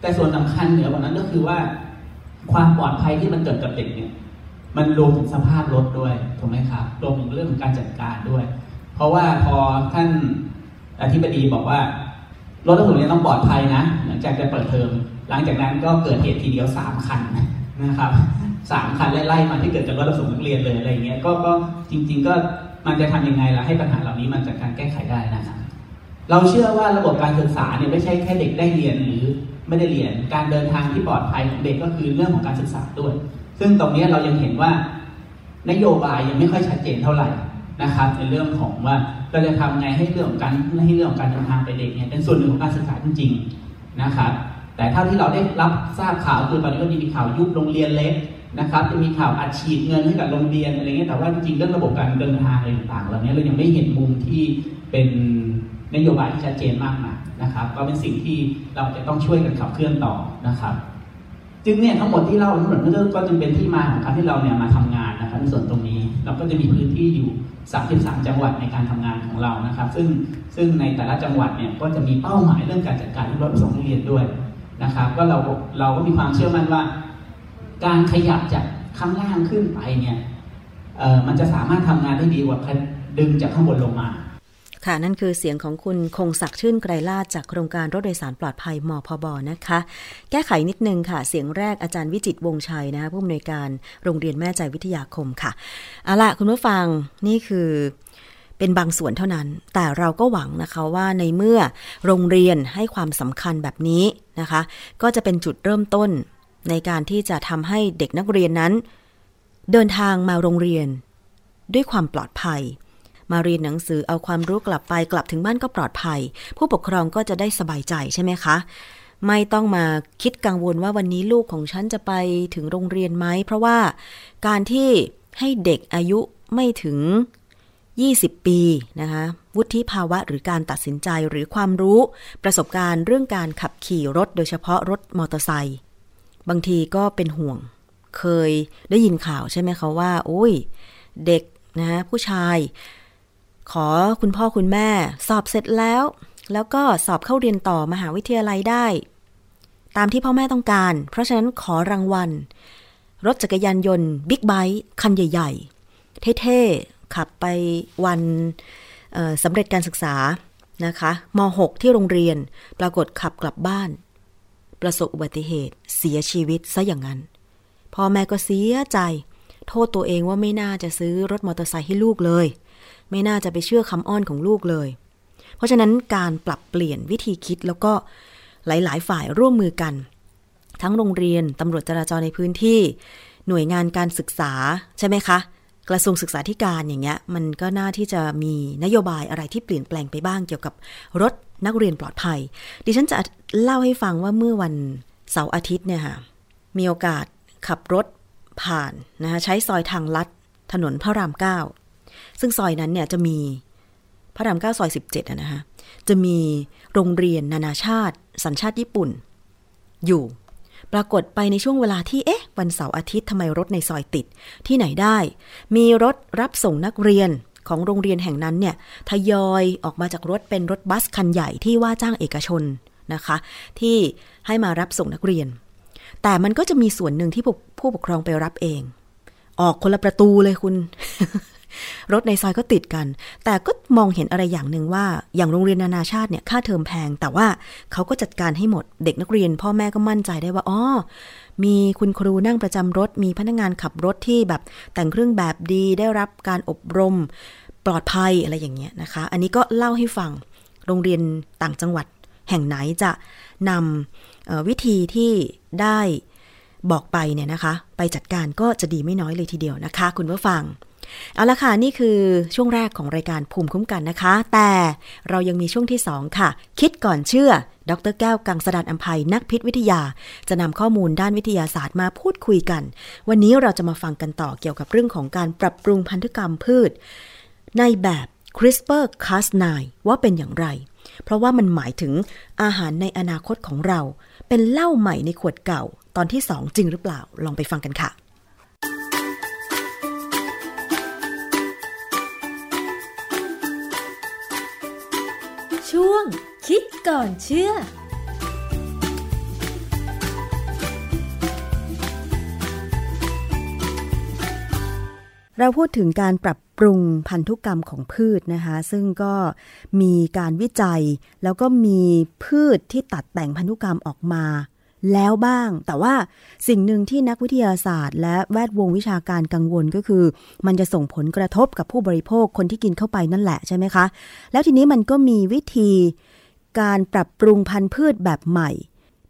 แต่ส่วนสำคัญเหนือกว่านั้นก็คือว่า ความปลอดภัยที่มันเกิดกับเด็กเนี่ย มันรวมถึงสภาพรถด้วยถูกไหมครับรวมถึงเรื่องของการจัดการด้วย เพราะว่าพอท่านอธิบดีบอกว่ารถทุกเนี่ยต้องปลอดภัยนะ หลังจากจะเปิดเทอมหลังจากนั้นก็เกิดเหตุทีเดียวสามคันนะครับสามคันไล่ๆมาที่เกิดจากรถรับส่งนักเรียนเลยอะไรเงี้ยก็ก็จริง ๆ ก็มันจะทำยังไงล่ะให้ปัญหาเหล่านี้มันจัดการแก้ไขได้นะครับ เราเชื่อว่าระบบการศึกษาเนี่ยไม่ใช่แค่เด็กได้เรียนหรือไม่ได้เรียน การเดินทางที่ปลอดภัยของเด็กก็คือเรื่องของการศึกษาด้วย ซึ่งตรงนี้เรายังเห็นว่านโยบายยังไม่ค่อยชัดเจนเท่าไหร่นะครับ ในเรื่องของว่าเราจะทำไงให้เรื่องของการให้เรื่องของการเดินทางไปเด็กเนี่ยเป็นส่วนหนึ่งของการศึกษาจริงๆนะครับ แต่เท่าที่เราได้รับทราบข่าวคือตอนนี้ก็มีข่าวยุบโรงเรียนเล็กนะครับจะมีข่าวอัดฉีดเงินให้กับโรงเรียนอะไรเงี้ยแต่ว่าจริงเรื่องระบบการเดินทางอะไรต่างๆเหล่านี้เรายังไม่เห็นมุมที่เป็น นโยบายที่ชัดเจนมากนะนะครับ ก็เป็นสิ่งที่เราจะต้องช่วยกันขับเคลื่อนต่อนะครับ จึงเนี่ยทั้งหมดที่เล่าทั้งหมดก็จึงเป็นที่มาของการที่เราเนี่ยมาทำงานนะครับในส่วนตรงนี้ เราก็จะมีพื้นที่อยู่ 33 จังหวัดในการทำงานของเรานะครับ ซึ่งซึ่งในแต่ละจังหวัดเนี่ยก็จะมีเป้าหมายเรื่องการจัดการรถส่งนักเรียนด้วยนะครับ ก็เราเราก็มีความเชื่อมั่นว่า การขยับจากข้างล่างขึ้นไปเนี่ยเออมันจะสามารถทำงานได้ดีกว่าดึงจากข้างบนลงมา ค่ะนั่นคือเสียงของคุณคงศักดิ์ชื่นไกรลาดจากโครงการรถโดยสารปลอดภัยมพบนะคะ แก้ไขนิดนึงค่ะ เสียงแรกอาจารย์วิจิตวงชัยนะคะผู้อำนวยการโรงเรียนแม่ใจวิทยาคมค่ะเอาละคุณผู้ฟังนี่คือเป็นบางส่วนเท่านั้น แต่เราก็หวังนะคะว่าในเมื่อโรงเรียนให้ความสำคัญแบบนี้นะคะ ก็จะเป็นจุดเริ่มต้นในการที่จะทำให้เด็กนักเรียนนั้น เดินทางมาโรงเรียนด้วยความปลอดภัย มาเรียนหนังสือเอาความรู้กลับไปกลับถึงบ้านก็ปลอดภัย ผู้ปกครองก็จะได้สบายใจใช่ไหมคะ ไม่ต้องมาคิดกังวลว่าวันนี้ลูกของฉันจะไปถึงโรงเรียนไหมเพราะว่าการที่ให้เด็กอายุไม่ถึง 20 ปีนะคะวุฒิภาวะหรือการตัดสินใจหรือความรู้ ประสบการณ์เรื่องการขับขี่รถโดยเฉพาะรถมอเตอร์ไซค์บางทีก็เป็นห่วง เคยได้ยินข่าวใช่ไหมคะว่า โอ้ย เด็กนะผู้ชาย ขอคุณพ่อคุณแม่ สอบเสร็จแล้ว แล้วก็สอบเข้าเรียนต่อมหาวิทยาลัยได้ ตามที่พ่อแม่ต้องการ เพราะฉะนั้นขอรางวัล รถจักรยานยนต์บิ๊กไบค์คันใหญ่ ๆ เท่ๆ ขับไปวันสำเร็จการศึกษานะคะม .6 ที่โรงเรียนปรากฏขับกลับบ้าน ประสบอุบัติเหตุเสียชีวิตซะอย่างนั้นพ่อแม่ก็เสียใจ โทษตัวเองว่าไม่น่าจะซื้อรถมอเตอร์ไซค์ให้ลูกเลย ไม่น่าจะไปเชื่อคำอ้อนของลูกเลย เพราะฉะนั้นการปรับเปลี่ยนวิธีคิดแล้วก็หลาย ๆ ฝ่ายร่วมมือกัน ทั้งโรงเรียนตำรวจจราจรในพื้นที่ หน่วยงานการศึกษาใช่ไหมคะ กระทรวงศึกษาธิการอย่างเงี้ยมันก็น่าที่จะมีนโยบายอะไรที่เปลี่ยนแปลงไปบ้างเกี่ยวกับรถนักเรียนปลอดภัย ดิฉันจะเล่าให้ฟังว่าเมื่อวันเสาร์อาทิตย์เนี่ยค่ะมีโอกาสขับรถผ่านนะคะใช้ซอยทางลัดถนนพระรามเก้า ซึ่งซอยนั้นเนี่ยจะมีพระรามเก้าซอยสิบเจ็ดนะคะจะมีโรงเรียนนานาชาติ สัญชาติญี่ปุ่น อยู่ ปรากฏไปในช่วงเวลาที่เอ๊ะ วันเสาร์อาทิตย์ทำไมรถในซอยติดที่ไหนได้ มีรถรับส่งนักเรียนของโรงเรียนแห่งนั้นเนี่ยทยอยออกมาจากรถเป็นรถบัสคันใหญ่ที่ว่าจ้างเอกชนนะคะ ที่ให้มารับส่งนักเรียน แต่มันก็จะมีส่วนหนึ่งที่ผู้ปกครองไปรับเอง ออกคนละประตูเลยคุณ รถในซอยก็ติดกัน แต่ก็มองเห็นอะไรอย่างหนึ่งว่า อย่างโรงเรียนนานาชาติเนี่ยค่าเทอมแพง แต่ว่าเขาก็จัดการให้หมด เด็กนักเรียน พ่อแม่ก็มั่นใจได้ว่าอ๋อมีคุณครูนั่งประจำรถ มีพนักงงานขับรถที่แบบแต่งเครื่องแบบดีได้รับการอบรม ปลอดภัยอะไรอย่างเงี้ยนะคะ อันนี้ก็เล่าให้ฟังโรงเรียนต่างจังหวัดแห่งไหนจะนำวิธีที่ได้บอกไปเนี่ยนะคะ ไปจัดการก็จะดีไม่น้อยเลยทีเดียวนะคะ คุณผู้ฟัง เอาละค่ะ นี่คือช่วงแรกของรายการภูมิคุ้มกันนะคะ แต่เรายังมีช่วงที่ 2 ค่ะ คิดก่อนเชื่อ ดรแก้วกังสดานอัมภัยนักพิษวิทยา จะนำข้อมูลด้านวิทยาศาสตร์มาพูดคุยกัน วันนี้เราจะมาฟังกันต่อเกี่ยวกับเรื่องของการปรับปรุงพันธุกรรมพืช ในแบบ CRISPR-Cas9 ว่าเป็นอย่างไร เพราะว่ามันหมายถึงอาหารในอนาคตของเรา เป็นเหล้าใหม่ในขวดเก่า ตอนที่สองจริงหรือเปล่าลองไปฟังกันค่ะ ช่วง คิดก่อนเชื่อเราพูดถึงการปรับปรุงพันธุกรรมของพืชนะคะ ซึ่งก็มีการวิจัย แล้วก็มีพืชที่ตัดแต่งพันธุกรรมออกมา แล้วบ้าง แต่ว่าสิ่งหนึ่งที่นักวิทยาศาสตร์ และแวดวงวิชาการกังวลก็คือ มันจะส่งผลกระทบกับผู้บริโภคคนที่กินเข้าไปนั่นแหละใช่ไหมคะ แล้วทีนี้มันก็มีวิธีการปรับปรุงพันธุ์พืชแบบใหม่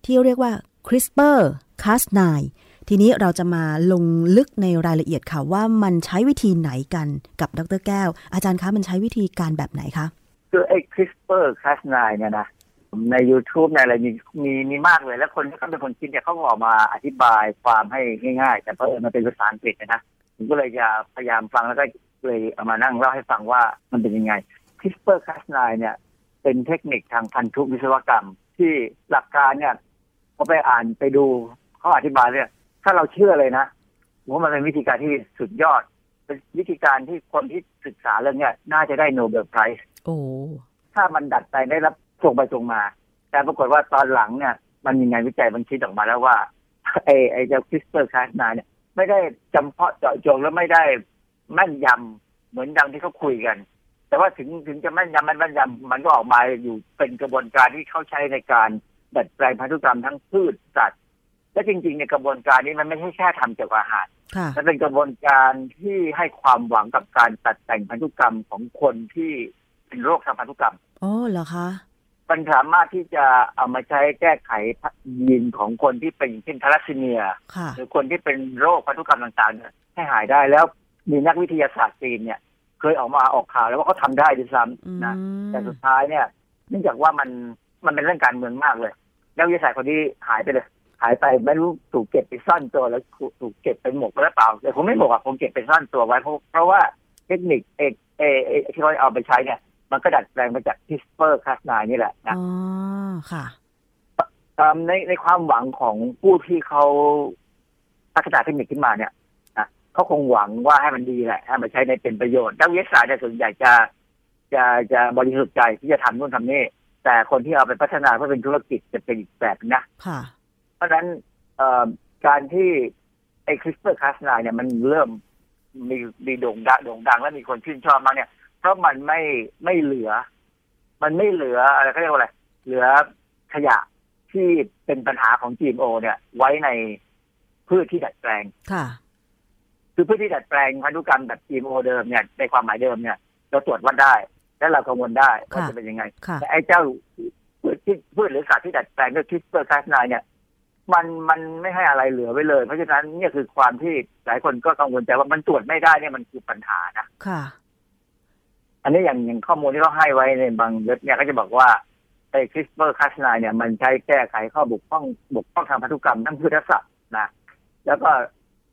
ที่เรียกว่า CRISPR Cas9 ทีนี้เราจะมาลงลึกในรายละเอียดค่ะว่ามันใช้วิธีไหนกันกับดรแก้ว อาจารย์คะมันใช้วิธีการแบบไหนคะคือไอ้ CRISPR Cas9 เนี่ยนะ ใน YouTube ในอะไรมีมีมีมากเลย แล้วคนที่เขาเป็นคนคิดเนี่ยเขาออกมาอธิบายความให้ง่ายๆ แต่เพราะมันเป็นภาษาอังกฤษนะผมก็เลยจะพยายามฟังแล้วก็เลยเอามานั่งเล่าให้ฟังว่ามันเป็นยังไง CRISPR Cas9 เนี่ยเป็นเทคนิคทางพันธุวิศวกรรม ที่หลักการเนี่ยพอไปอ่านไปดูเขาอธิบายเนี่ย ถ้าเราเชื่อเลยนะผมว่ามันเป็นวิธีการที่สุดยอด เป็นวิธีการที่คนที่ศึกษาเรื่องเนี้ยน่าจะได้โนเบลไพรส์โอ้ถ้ามันดัดแปลงได้รับ ตรงไปตรงมา แต่ปรากฏว่าตอนหลังเนี่ย มันมีงานวิจัยมันคิดออกมาแล้วว่าไอ้ไอ้เจ้าคริสเปอร์คาสนาเนี่ย ไม่ได้จำเพาะเจาะจงและไม่ได้แม่นยำเหมือนดังที่เขาคุยกัน แต่ว่าถึงถึงจะแม่นยำมันแม่นยำมันก็ออกมาอยู่เป็นกระบวนการที่เขาใช้ในการดัดแปลงพันธุกรรมทั้งพืชสัตว์และจริงๆในกระบวนการนี้มันไม่ใช่แค่ทำเกี่ยวกับอาหารค่ะมันเป็นกระบวนการที่ให้ความหวังกับการตัดแต่งพันธุกรรมของคนที่เป็นโรคทางพันธุกรรมโอ้เหรอคะ มันสามารถที่จะเอามาใช้แก้ไขยีนของคนที่เป็นอย่างเช่นทารัสซีเมียค่ะหรือคนที่เป็นโรคพันธุกรรมต่างๆเนี่ยให้หายได้แล้วมีนักวิทยาศาสตร์จีนเนี่ย เคยออกมาออกข่าวแล้วว่าเขาทำได้ด้วยซ้อืมำนะแต่สุดท้ายเนี่ยเนื่องจากว่ามันมันเป็นเรื่องการเมืองมากเลย นักวิทยาศาสตร์คนที่หายไปเลย หายไปไม่รู้ถูกเก็บไปซ่อนตัวแล้วถูกเก็บไปหมกไว้หรือเปล่าแต่ผมไม่หมกอะผมเก็บไปซ่อนตัวไว้เพราะเพราะว่าเทคนิคเอกเอเอที่เขาเอาไปใช้เนี่ย มันก็ดัดแปลงมาจาก CRISPR Cas9 นี่แหละนะอ๋อค่ะเอิ่มในในความหวังของผู้ที่เขาพัฒนาเทคนิคขึ้นมาเนี่ยนะเขาคงหวังว่าให้มันดีแหละให้มันใช้ในเป็นประโยชน์นักวิทยาศาสตร์เนี่ยส่วนใหญ่จะจะจะบริสุทธิ์ใจที่จะทำนู่นทำนี่แต่คนที่เอาไปพัฒนาเพื่อเป็นธุรกิจจะเป็นอีกแบบนึงนะค่ะเพราะฉะนั้นเอ่อการที่ไอ้คริสเปอร์คาสไนเนี่ยมันเริ่มมีมีโด่งดังโด่งดังและมีคนชื่นชอบมากเนี่ย เพราะมันไม่ไม่เหลือ มันไม่เหลืออะไรเขาเรียกว่าอะไร เหลือขยะที่เป็นปัญหาของ GMO เนี่ย ไว้ในพืชที่ดัดแปลง ค่ะ คือพืชที่ดัดแปลงพันธุกรรมแบบ GMO เดิมเนี่ยในความหมายเดิมเนี่ยเราตรวจวัดได้ และเรากังวลได้ว่าค่ะจะเป็นยังไงค่ะแต่ไอ้เจ้าพืชที่พืชหรือสัตว์ที่ดัดแปลงด้วย CRISPR-Cas9เนี่ย มันมันไม่ให้อะไรเหลือไว้เลย เพราะฉะนั้นเนี่ยคือความที่หลายคนก็กังวลใจว่ามันตรวจไม่ได้เนี่ยมันคือปัญหานะ ค่ะ อันนี้อย่างอย่างข้อมูลที่เขาให้ไว้ในบางเว็บเนี่ยก็จะบอกว่าไอ้ CRISPR-Cas9เนี่ยมันใช้แก้ไขข้อบกพร่องบกพร่องทางพันธุกรรมทั้งพืชและสัตว์นะแล้วก็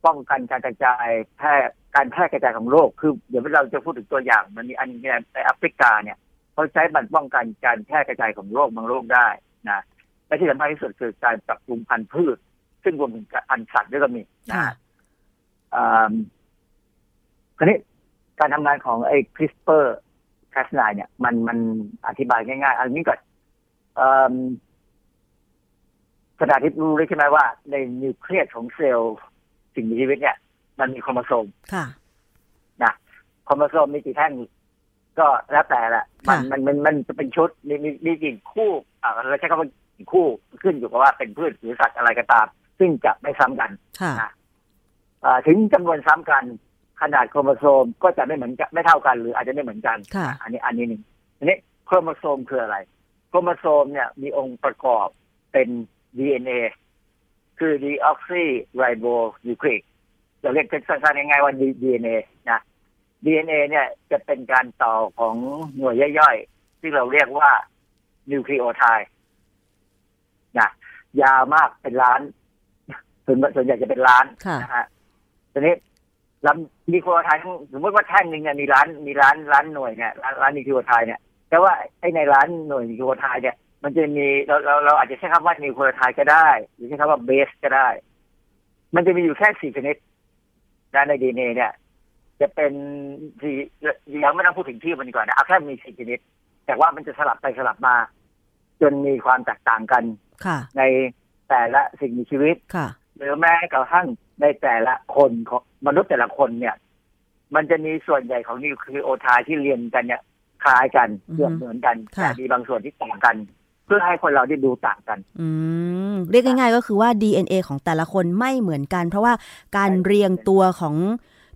ป้องกันการกระจายแพร่การแพร่กระจายของโรคคือเดี๋ยวเราจะพูดถึงตัวอย่างมันมีอันเนี่ยในแอฟริกาเนี่ยเขาใช้มันป้องกันการแพร่กระจายของโรคบางโรคได้นะและที่สำคัญที่สุดคือการปรับปรุงพันธุ์พืช ซึ่งรวมถึงพันธุ์สัตว์ด้วยก็มีนะค่ะอ่าคราวนี้ การทำงานของไอ้ CRISPR Cas9 เนี่ย มันมันอธิบายง่ายๆอันนี้ก่อนเอิ่มขณะที่รู้เลยใช่ไหมว่า ในนิวเคลียสของเซลล์สิ่งมีชีวิตเนี่ย มันมีโครโมโซมค่ะนะโครโมโซมมีกี่แท่งก็แล้วแต่ละมันค่ะมันมันมันจะเป็นชุดมีมีมีกี่คู่อ่าเราใช้คำว่ากี่คู่ขึ้นอยู่กับว่าเป็นพืชหรือสัตว์อะไรก็ตาม ซึ่งจะไม่ซ้ำกันค่ะนะอ่าถึงจำนวนซ้ำกัน ขนาดโครโมโซมก็จะไม่เหมือนกันไม่เท่ากันหรืออาจจะไม่เหมือนกันค่ะอันนี้อันนี้หนึ่งอันนี้โครโมโซมคืออะไร โครโมโซมเนี่ยมีองค์ประกอบเป็น DNA คือ deoxyribonucleic เราเรียกสั้นๆง่ายๆว่า DNA นะ DNA เนี่ยจะเป็นการต่อของหน่วยย่อยๆ ที่เราเรียกว่านิวคลีโอไทด์นะยาวมากเป็นล้านส่วนส่วนใหญ่จะเป็นล้านค่ะนะฮะทีนี้ ลำนิวคลีโอไทด์ทั้งสมมติว่าแท่งหนึ่งเนี่ยมีล้านมีล้านล้านหน่วยเนี่ยล้านล้านนิวคลีโอไทด์เนี่ยแต่ว่าไอ้ในล้านหน่วยนิวคลีโอไทด์เนี่ยมันจะมีเราเราเราอาจจะใช้คำว่านิวคลีโอไทด์ก็ได้หรือใช้คำว่าเบสก็ได้ มันจะมีอยู่แค่สี่ชนิดนะในดีเนเนี่ย จะเป็นสี่ยังไม่ต้องพูดถึงชื่อมันดีกว่อนนะเอาแค่มีสี่ชนิด แต่ว่ามันจะสลับไปสลับมา จนมีความแตกต่างกันค่ะในแต่ละสิ่งมีชีวิตค่ะ หรือแม้กระทั่งในแต่ละคนของมนุษย์แต่ละคนเนี่ย มันจะมีส่วนใหญ่ของนิวคลีโอไทด์ที่เรียนกันเนี่ยคล้ายกันอือฮึเกือบเหมือนกันค่ะแต่มีบางส่วนที่ต่างกัน เพื่อให้คนเราได้ดูต่างกัน อืมเรียกง่ายๆก็คือว่า DNA ของแต่ละคนไม่เหมือนกัน เพราะว่าการเรียงตัวของ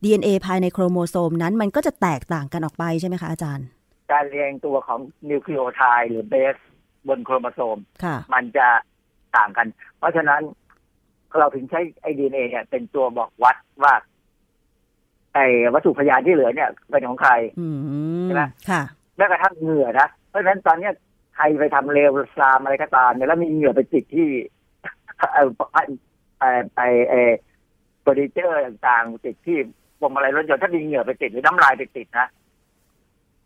DNA ภายในโครโมโซมนั้น มันก็จะแตกต่างกันออกไปใช่ไหมคะอาจารย์ การเรียงตัวของนิวคลีโอไทด์หรือเบสบนโครโมโซมค่ะมันจะต่างกัน เพราะฉะนั้น เราถึงใช้ไอ้ดีเอ็นเอเนี่ย เป็นตัวบอกวัดว่าไอวัตถุพยานที่เหลือเนี่ยเป็นของใครอืมใช่ไหมค่ะแม้กระทั่งเหงื่อนะเพราะฉะนั้นตอนเนี้ยใครไปทำเลวทรามอะไรก็ตามเนี่ยแล้วมีเหงื่อไปติดที่ไอไอไอไอเฟอร์นิเจอร์ต่างๆติดที่พวงมาลัยรถยนต์ถ้ามีเหงื่อไปติดหรือน้ำลายไปติดนะ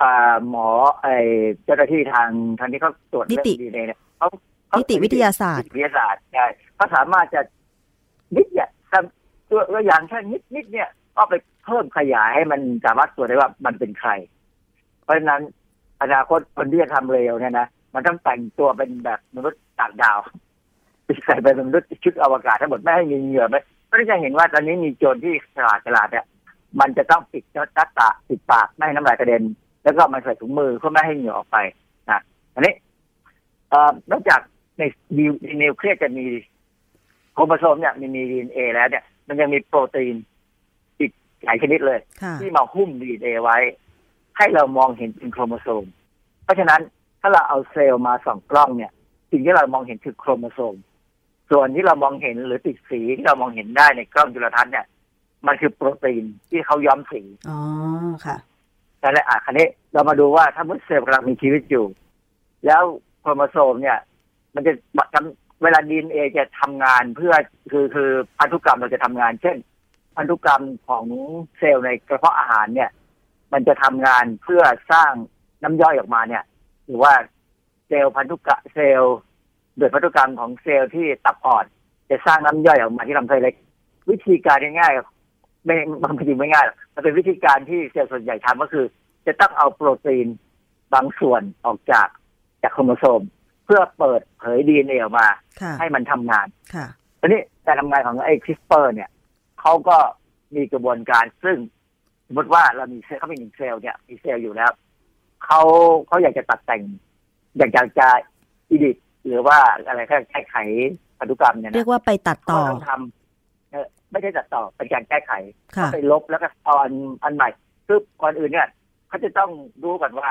อ่าหมอไอเจ้าหน้าที่ทางทางที่เขาตรวจนิเรื่องติดีเเนี่ยเขาเขานิติวิทยาศาสตร์นิติวิทยาศาสตร์ใช่เขาสามารถจะ นิดเนี่ยทำตัวตัวอย่างแค่นิดนิดเนี่ยก็ไปเพิ่มขยายให้มันสามารถตรวจได้ว่ามันเป็นใคร เพราะฉะนั้นอนาคตคนที่จะทำเร็วเนี่ยนะมันต้องแต่งตัวเป็นแบบมนุษย์ต่างดาวใส่เป็นมนุษย์ชุดอวกาศทั้งหมดไม่ให้มีเหงื่อไม่ก็จะเห็นว่าตอนนี้มีโจรที่ฉลาดฉลาดเนี่ยมันจะต้องปิดหน้าตาปิดปากไม่ให้น้ำลายกระเด็น แล้วก็มันใส่ถุงมือเพื่อไม่ให้เหงื่อออกไปนะอันนี้นอกจากในดีนิวเคลียสจะมี โครโมโซมเนี่ยมีมีดีเอ็นเอแล้วเนี่ย มันยังมีโปรตีนอีกหลายชนิดเลยค่ะที่มาหุ้มดีเอ็นเอไว้ ให้เรามองเห็นเป็นโครโมโซม เพราะฉะนั้นถ้าเราเอาเซลล์มาส่องกล้องเนี่ยสิ่งที่เรามองเห็นคือโครโมโซม ส่วนที่เรามองเห็นหรือติดสีที่เรามองเห็นได้ในกล้องจุลทรรศน์เนี่ย มันคือโปรตีนที่เขาย้อมสีอ๋อค่ะนั่นแหละอะคราวนี้เรามาดูว่าถ้าเมื่อเซลล์กำลังมีชีวิตอยู่ แล้วโครโมโซมเนี่ย มันจะทำ เวลาดีเอ็นเอจะทำงานเพื่อคือคือพันธุกรรมเราจะทำงาน เช่น พันธุกรรมของเซลล์ในกระเพาะอาหารเนี่ย มันจะทำงานเพื่อสร้างน้ำย่อยออกมาเนี่ย หรือว่าเซลล์พันธุกรรมเซลล์โดยพันธุกรรมของเซลล์ที่ตับอ่อน จะสร้างน้ำย่อยออกมาที่ลำไส้เล็ก วิธีการง่ายๆไม่มันจริงไม่ง่ายหรอกมันเป็นวิธีการที่เซลล์ส่วนใหญ่ทำก็คือ จะต้องเอาโปรตีนบางส่วนออกจากจากโครโมโซม เพื่อเปิดเผยดีเอ็นเอออกมาค่ะให้มันทำงานค่ะทีนี้การทำงานของไอ้ CRISPR เนี่ยเขาก็มีกระบวนการซึ่งสมมติว่าเรามีเซลล์เขาเป็นหนึ่งเซลล์เนี่ยมีเซลล์อยู่แล้วเขาเขาอยากจะตัดแต่ง อยากจะจะอิดิทหรือว่าอะไรแค่แก้ไขพันธุกรรมเนี่ยเรียนะกว่าไปตัดต่อเขาต้องทำเอ่อไม่ใช่ตัดต่อเป็นการแก้ไขค่ะไปลบแล้วก็เอาอันอันใหม่คือก่อนอื่นเนี่ยเขาจะต้องรู้ก่อนว่า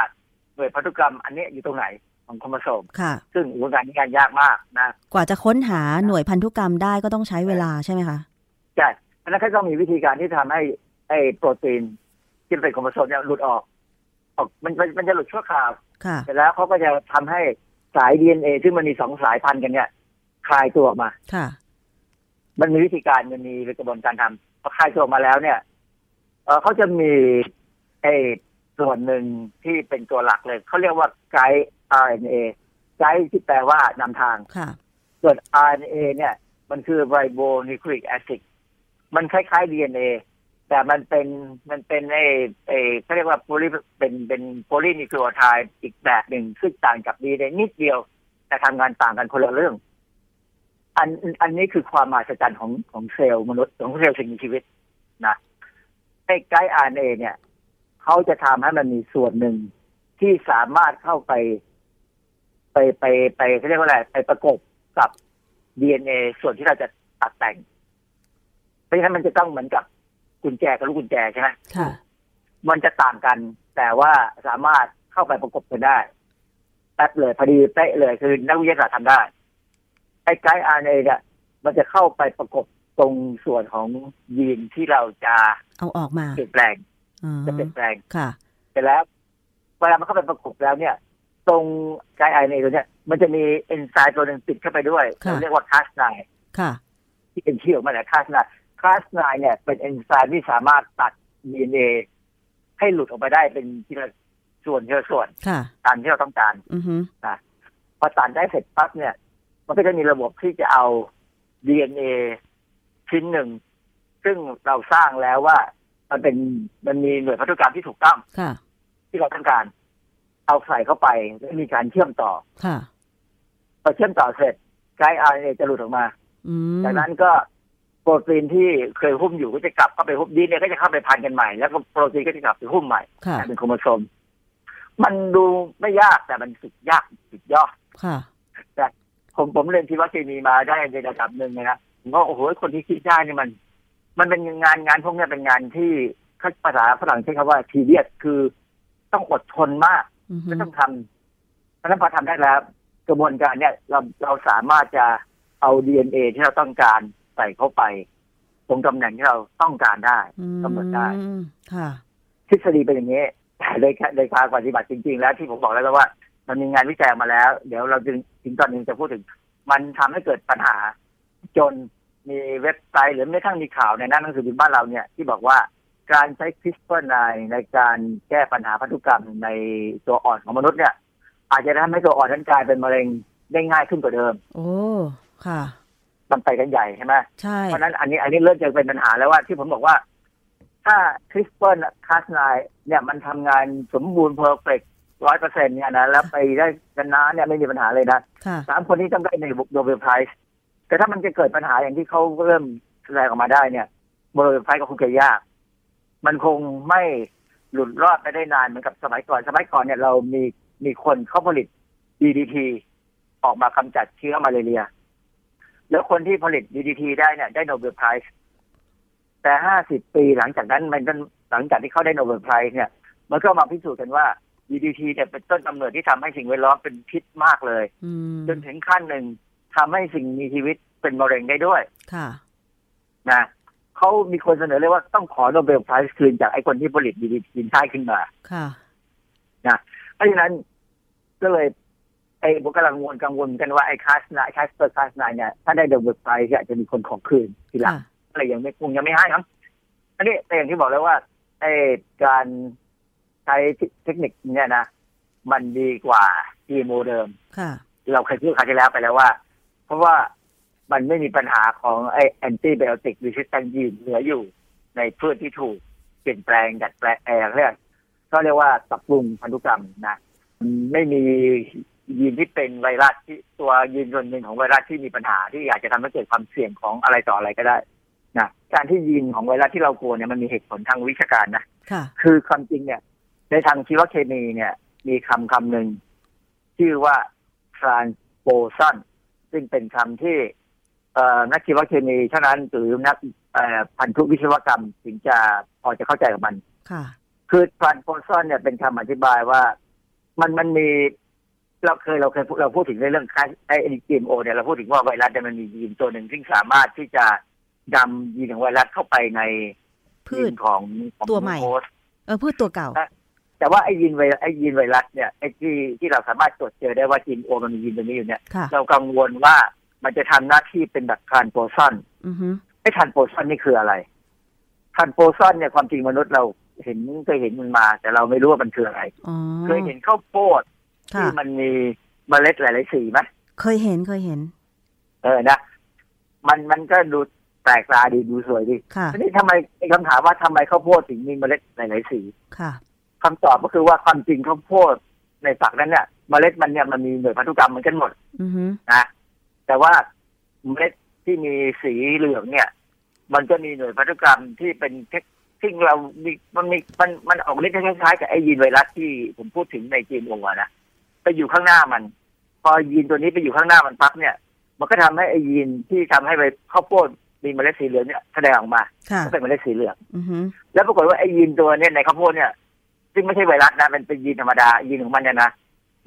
หน่วยพันธุกรรมอันนี้อยู่ตรงไหน ของโครโมโซมค่ะ ซึ่งอุปกรณ์นี้งานยากมากนะ กว่าจะค้นหาหน่วยพันธุกรรมได้ก็ต้องใช้เวลาใช่ไหมคะใช่เพราะฉะนั้นเขาต้องมีวิธีการที่ทำให้ไอ้โปรตีนที่เป็นโครโมโซมเนี่ยหลุดออกออกมันมันมันจะหลุดชั่วคราวค่ะเสร็จแล้วเขาก็จะทำให้สายดีเอ็นเอซึ่งมันมีสองสายพันธุ์กันเนี่ยคลายตัวออกมาค่ะ มันมีวิธีการมันมีกระบวนการทำพอคลายตัวออกมาแล้วเนี่ยเออเขาจะมีไอ้ ส่วนหนึ่งที่เป็นตัวหลักเลย เขาเรียกว่าไกด์ RNA ไกด์ที่แปลว่านำทางค่ะส่วน RNA เนี่ย มันคือ ribonucleic acid มันคล้ายๆ DNA แต่มันเป็นมันเป็นไอ้ไอ้เขาเรียกว่าโพลีเป็นเป็นโพลีนิคลีโอไทด์อีกแบบหนึ่งซึ่งต่างกับ DNA นิดเดียว แต่ทำงานต่างกันคนละเรื่อง อันอันนี้คือความมหัศจรรย์ของของเซลล์มนุษย์ของเซลล์สิ่งมีชีวิตนะไอ้ไกด์ RNA เนี่ย เขาจะทำให้มันมีส่วนหนึ่งที่สามารถเข้าไป ไปไปไปเขาเรียกว่าอะไรไปประกบกับ DNA ส่วนที่เราจะตัดแต่ง เพราะฉะนั้นมันจะต้องเหมือนกับกุญแจกับลูกกุญแจใช่ไหมค่ะมันจะต่างกัน แต่ว่าสามารถเข้าไปประกบกันได้แป๊บเลยพอดีเป๊ะเลยคือนักวิทยาศาสตร์ทำได้ไอ้ไกด์ RNA เนี่ยมันจะเข้าไปประกบตรงส่วนของยีนที่เราจะเอาออกมาเปลี่ยนแปลงอ๋อ จะเปลี่ยนแปลงค่ะเสร็จแล้วเวลามันเข้าไปประกบแล้วเนี่ย ตรง guide RNA ตัวเนี้ยมันจะมีเอนไซม์ตัวหนึ่งติดเข้าไปด้วยค่ะเราเรียกว่า Cas9 ค่ะ ที่เป็นชื่อออกมาจาก Cas9 Cas9 เนี่ยเป็นเอนไซม์ที่สามารถตัด DNA ให้หลุดออกไปได้เป็นทีละส่วนทีละส่วนค่ะตามที่เราต้องการอือฮึพอตัดได้เสร็จปั๊บเนี่ย มันก็จะมีระบบที่จะเอา DNA ชิ้นหนึ่ง ซึ่งเราสร้างแล้วว่า มันเป็นมันมีหน่วยพันธุกรรมที่ถูกต้องค่ะ ที่เราต้องการ เอาใส่เข้าไปแล้วมีการเชื่อมต่อค่ะพอเชื่อมต่อเสร็จไกด์ RNA จะหลุดออกมาอืมจากนั้นก็โปรตีนที่เคยหุ้มอยู่ก็จะกลับเข้าไปหุ้มดีเนี่ยก็จะเข้าไปพันกันใหม่ แล้วก็โปรตีนก็จะกลับไปหุ้มใหม่ค่ะกลายเป็นโครโมโซมมันดูไม่ยากแต่มันสุดยากสุดยอดค่ะผมผมเรียนชีวเคมีมาได้ในระดับหนึ่งนะครับผมก็โอ้โหคนที่คิดได้นี่มัน มันเป็นงานงานพวกเนี้ยเป็นงานที่ภาษาฝรั่งใช้คำว่าทีเดียสคือต้องอดทนมากอือฮึไม่ต้องทำเพราะฉะนั้นพอทำได้แล้ว กระบวนการเนี่ยเราเราสามารถจะเอา DNA ที่เราต้องการใส่เข้าไป ตรงตำแหน่งที่เราต้องการได้กำหนดได้อืมค่ะทฤษฎีเป็นอย่างนี้แต่ในในการปฏิบัติจริง ๆ แล้วที่ผมบอกแล้วว่า มันมีงานวิจัยออกมาแล้ว เดี๋ยวเราจึงถึงตอนนี้จะพูดถึง มันทำให้เกิดปัญหาจน มีเว็บไซต์หรือแม้กระทั่งมีข่าวในหน้าหนังสือพิมพ์บ้านเราเนี่ยที่บอกว่าการใช้ CRISPR-9 ในการแก้ปัญหาพันธุกรรมในตัวอ่อนของมนุษย์เนี่ย อาจจะทำให้ตัวอ่อนนั้นกลายเป็นมะเร็งได้ง่ายขึ้นกว่าเดิม โอ้ ค่ะมันไปกันใหญ่ใช่ไหมใช่ เพราะฉะนั้นอันนี้อันนี้เริ่มจะเป็นปัญหาแล้วว่าที่ผมบอกว่า ถ้า CRISPR-Cas9 เนี่ยมันทำงานสมบูรณ์เพอร์เฟกร้อยเปอร์เซ็นต์เนี่ยนะแล้วไปได้กันนานเนี่ยไม่มีปัญหาเลยนะค่ะสามคนนี้ต้องได้ใน Nobel Prize แต่ถ้ามันจะเกิดปัญหาอย่างที่เขาเริ่มแสดงออกมาได้เนี่ย Nobel Prize ก็คงจะยาก มันคงไม่หลุดรอดไปได้นานเหมือนกับสมัยก่อน สมัยก่อนเนี่ยเรามีมีคนเขาผลิต DDT ออกมากำจัดเชื้อมาเลเรีย แล้วคนที่ผลิต DDT ได้เนี่ยได้ Nobel Prize แต่ห้าสิบปีหลังจากนั้นมันก็หลังจากที่เขาได้ Nobel Prize เนี่ย มันก็มาพิสูจน์กันว่า DDT เนี่ยเป็นต้นกำเนิดที่ทำให้สิ่งแวดล้อมเป็นพิษมากเลยอืมจนถึงขั้นหนึ่ง ทำให้สิ่งมีชีวิตเป็นมะเร็งได้ด้วย ค่ะ นะเขามีคนเสนอเลยว่าต้องขอ Nobel Prize คืนจากไอ้คนที่ผลิต DDT ได้ขึ้นมา ค่ะเพราะฉะนั้นก็เลยไอ้ผมกำลังกังวลกังวลกันว่าไอ้ Cas9 CRISPR Cas9 เนี่ยถ้าได้ Nobel Prize อาจจะมีคนขอคืนทีหลังค่ะอะไรยังไม่คงยังไม่ให้ครับอันนี้แต่อย่างที่บอกแล้วว่าไอ้การใช้เทคนิคเนี่ยนะมันดีกว่า GMO เดิม ค่ะ เราเคยพูดครั้งที่แล้วไปแล้วว่า เพราะว่ามันไม่มีปัญหาของไอแอนติไบโอติกรีสิสแตนยีนเหลืออยู่ ในพืชที่ถูกเปลี่ยนแปลงดัดแปลงแอร์เรียกก็เรียกว่าปรับปรุงพันธุกรรมนะไม่มียีนที่เป็นไวรัสที่ตัวยีนส่วนหนึ่งของไวรัสที่มีปัญหาที่อยากจะทำให้เกิดความเสี่ยงของอะไรต่ออะไรก็ได้นะการที่ยีนของไวรัสที่เรากลัวเนี่ยมันมีเหตุผลทางวิชาการนะค่ะคือความจริงเนี่ย ในทางชีวเคมีเนี่ย มีคำคำหนึ่งชื่อว่า transposon ซึ่งเป็นคำที่เอ่อนักชีวเคมีเท่านั้นหรือนักเอ่อพันธุวิศวกรรมถึงจะพอจะเข้าใจกับมันค่ะคือ transposon เนี่ยเป็นคำอธิบายว่า มันมันมีเราเคยเราเคยพูดเราพูดถึงในเรื่องค่าไอ้ GMO เนี่ยเราพูดถึงว่าไวรัสเนี่ยมันมียีนตัวหนึ่งซึ่งสามารถที่จะนำยีนของไวรัสเข้าไปในพืยีชนของของตัวใหม่โฮสต์เออพืชตัวเก่า แต่ว่าไอ้ยีนไวไอ้ยีนไวรัสเนี่ยไอ้ที่ที่เราสามารถตรวจเจอได้ว่าจีนโอมันมียีนตัวนี้อยู่เนี่ยค่ะเรากังวลว่ามันจะทำหน้าที่เป็นแบบทรานโปซอนอือฮึไอ้ทรานโปซอนนี่คืออะไรทรานโปซอนเนี่ยความจริงมนุษย์เราเห็นเคยเห็นมันมา แต่เราไม่รู้ว่ามันคืออะไรอ๋อเคยเห็นข้าวโพดค่ะที่มันมีเมล็ดหลายๆสีไหมเคยเห็นเคยเห็น เออนะมันมันก็ดูแปลกตาดีดูสวยดีค่ะทีนี้ทำไมไอ้คำถามว่าทำไมข้าวโพดถึงมีเมล็ดหลายๆสีค่ะ คำตอบก็คือว่าความจริงข้าวโพดในฝักนั้นเนี่ยเมล็ดมันเนี่ยมันมีหน่วยพันธุกรรมเหมือนกันหมดอือฮึนะแต่ว่าเมล็ดที่มีสีเหลืองเนี่ย มันก็มีหน่วยพันธุกรรมที่เป็นเทคซึ่งเรามีมันมีมันมันออกฤทธิ์คล้ายๆกับไอ้ยีนไวรัสที่ผมพูดถึงในจีนโอะนะไปอยู่ข้างหน้ามัน พอยีนตัวนี้ไปอยู่ข้างหน้ามันปั๊บเนี่ย มันก็ทำให้ไอ้ยีนที่ทำให้ไปข้าวโพดมีเมล็ดสีเหลืองเนี่ยแสดงออกมาค่ะก็เป็นเมล็ดสีเหลืองอือฮึแล้วปรากฏว่าไอ้ยีนตัวเนี่ยในข้าวโพดเนี่ย ซึ่งไม่ใช่ไวรัสนะมันเป็นยีนธรรมดายีนของมันเนี่ยนะ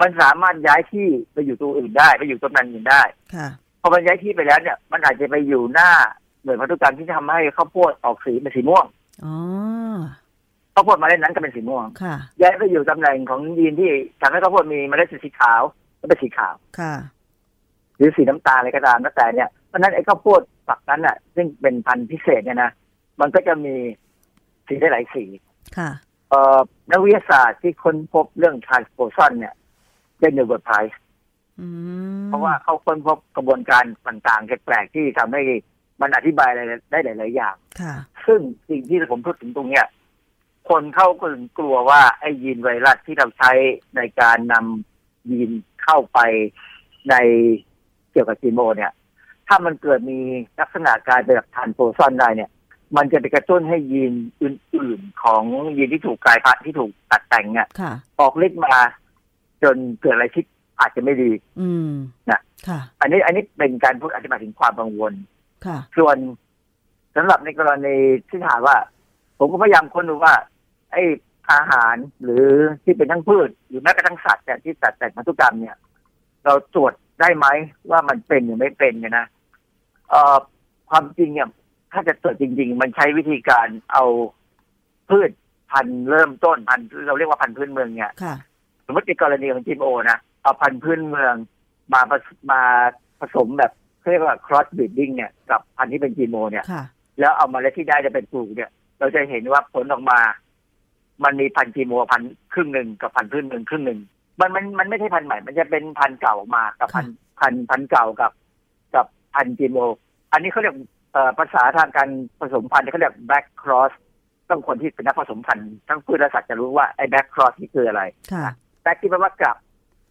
มันสามารถย้ายที่ไปอยู่ตัวอื่นได้ไปอยู่ตัวนั้นอื่นได้ค่ะพอมันย้ายที่ไปแล้วเนี่ย มันอาจจะไปอยู่หน้าหน่วยพันธุกรรมที่ทำให้ข้าวโพดออกสีเป็นสีม่วงอ๋อข้าวโพดเมล็ดนั้นก็เป็นสีม่วงค่ะย้ายไปอยู่ตำแหน่งของยีนที่ทำให้ข้าวโพดมีเมล็ดสีขาวก็เป็นสีขาวค่ะ หรือสีน้ำตาลอะไรก็ตามแล้วแต่เนี่ยเพราะฉะนั้นไอ้ข้าวโพดฝักนั้นอะ ซึ่งเป็นพันธุ์พิเศษเนี่ยนะมันก็จะมีสีได้หลายสีค่ะเอ่อ นักวิทยาศาสตร์ที่ค้นพบเรื่อง transposon เนี่ยได้ Nobel Prizeอืมเพราะว่าเขาค้นพบกระบวนการต่างๆแปลกๆที่ทำให้มันอธิบายอะไรได้หลายๆอย่างค่ะซึ่งสิ่งที่ผมพูดถึงตรงเนี้ยคนเข้าก็ถึงกลัวว่าไอ้ยีนไวรัสที่เราใช้ในการนำยีนเข้าไปในเกี่ยวกับจีโมเนี่ย ถ้ามันเกิดมีลักษณะการเป็นแบบทานโปรซอนได้เนี่ย มันจะไปกระตุ้นให้ยีนอื่น ๆ ของยีนที่ถูกกลายพันธุ์ที่ถูกตัดแต่งเนี่ยค่ะออกฤทธิ์มาจนเกิดอะไรที่อาจจะไม่ดี อืมน่ะค่ะอันนี้อันนี้เป็นการพูดอธิบายถึงความกังวลค่ะ ส่วนสำหรับในกรณีที่ถามว่า ผมก็พยายามค้นดูว่า ไอ้อาหารหรือที่เป็นทั้งพืช หรือแม้กระทั่งสัตว์เนี่ยที่ตัดแต่งพันธุกรรมเนี่ย เราตรวจได้ไหมว่ามันเป็นหรือไม่เป็นเนี่ยนะเอ่อความจริงเนี่ย ถ้าจะตรวจจริง ๆ มันใช้วิธีการเอาพืชพันธุ์เริ่มต้นพันธุ์เราเรียกว่าพันธุ์พื้นเมืองเนี่ยค่ะสมมติในกรณีของจีโอนะเอาพันธุ์พื้นเมืองมาผสมาผสมแบบเขาเรียกว่า cross breeding เนี่ย กับพันธุ์ที่เป็นจีโมเนี่ยค่ะแล้วเอามาเล็ดที่ได้จะเป็นปลูกเนี่ย เราจะเห็นว่าผลออกมา มันมีพันธุ์จีโมพันธุ์ครึ่งหนึ่งกับพันธุ์พื้นหนึ่งครึ่งหนึ่งมันมันมันไม่ใช่พันธุ์ใหม่ มันจะเป็นพันธุ์เก่ามากับพันธุ์พันธุ์พันธุ์เก่ากับ กับพันธุ์จีโมอันนี้เขาเรียกเอ่อ ภาษาทางการผสมพันธุ์เขาเรียก back cross ต้องคนที่เป็นนักผสมพันธุ์ทั้งพืชและสัตว์จะรู้ว่าไอ้ back cross นี่คืออะไรค่ะ back ที่แปลว่ากลับ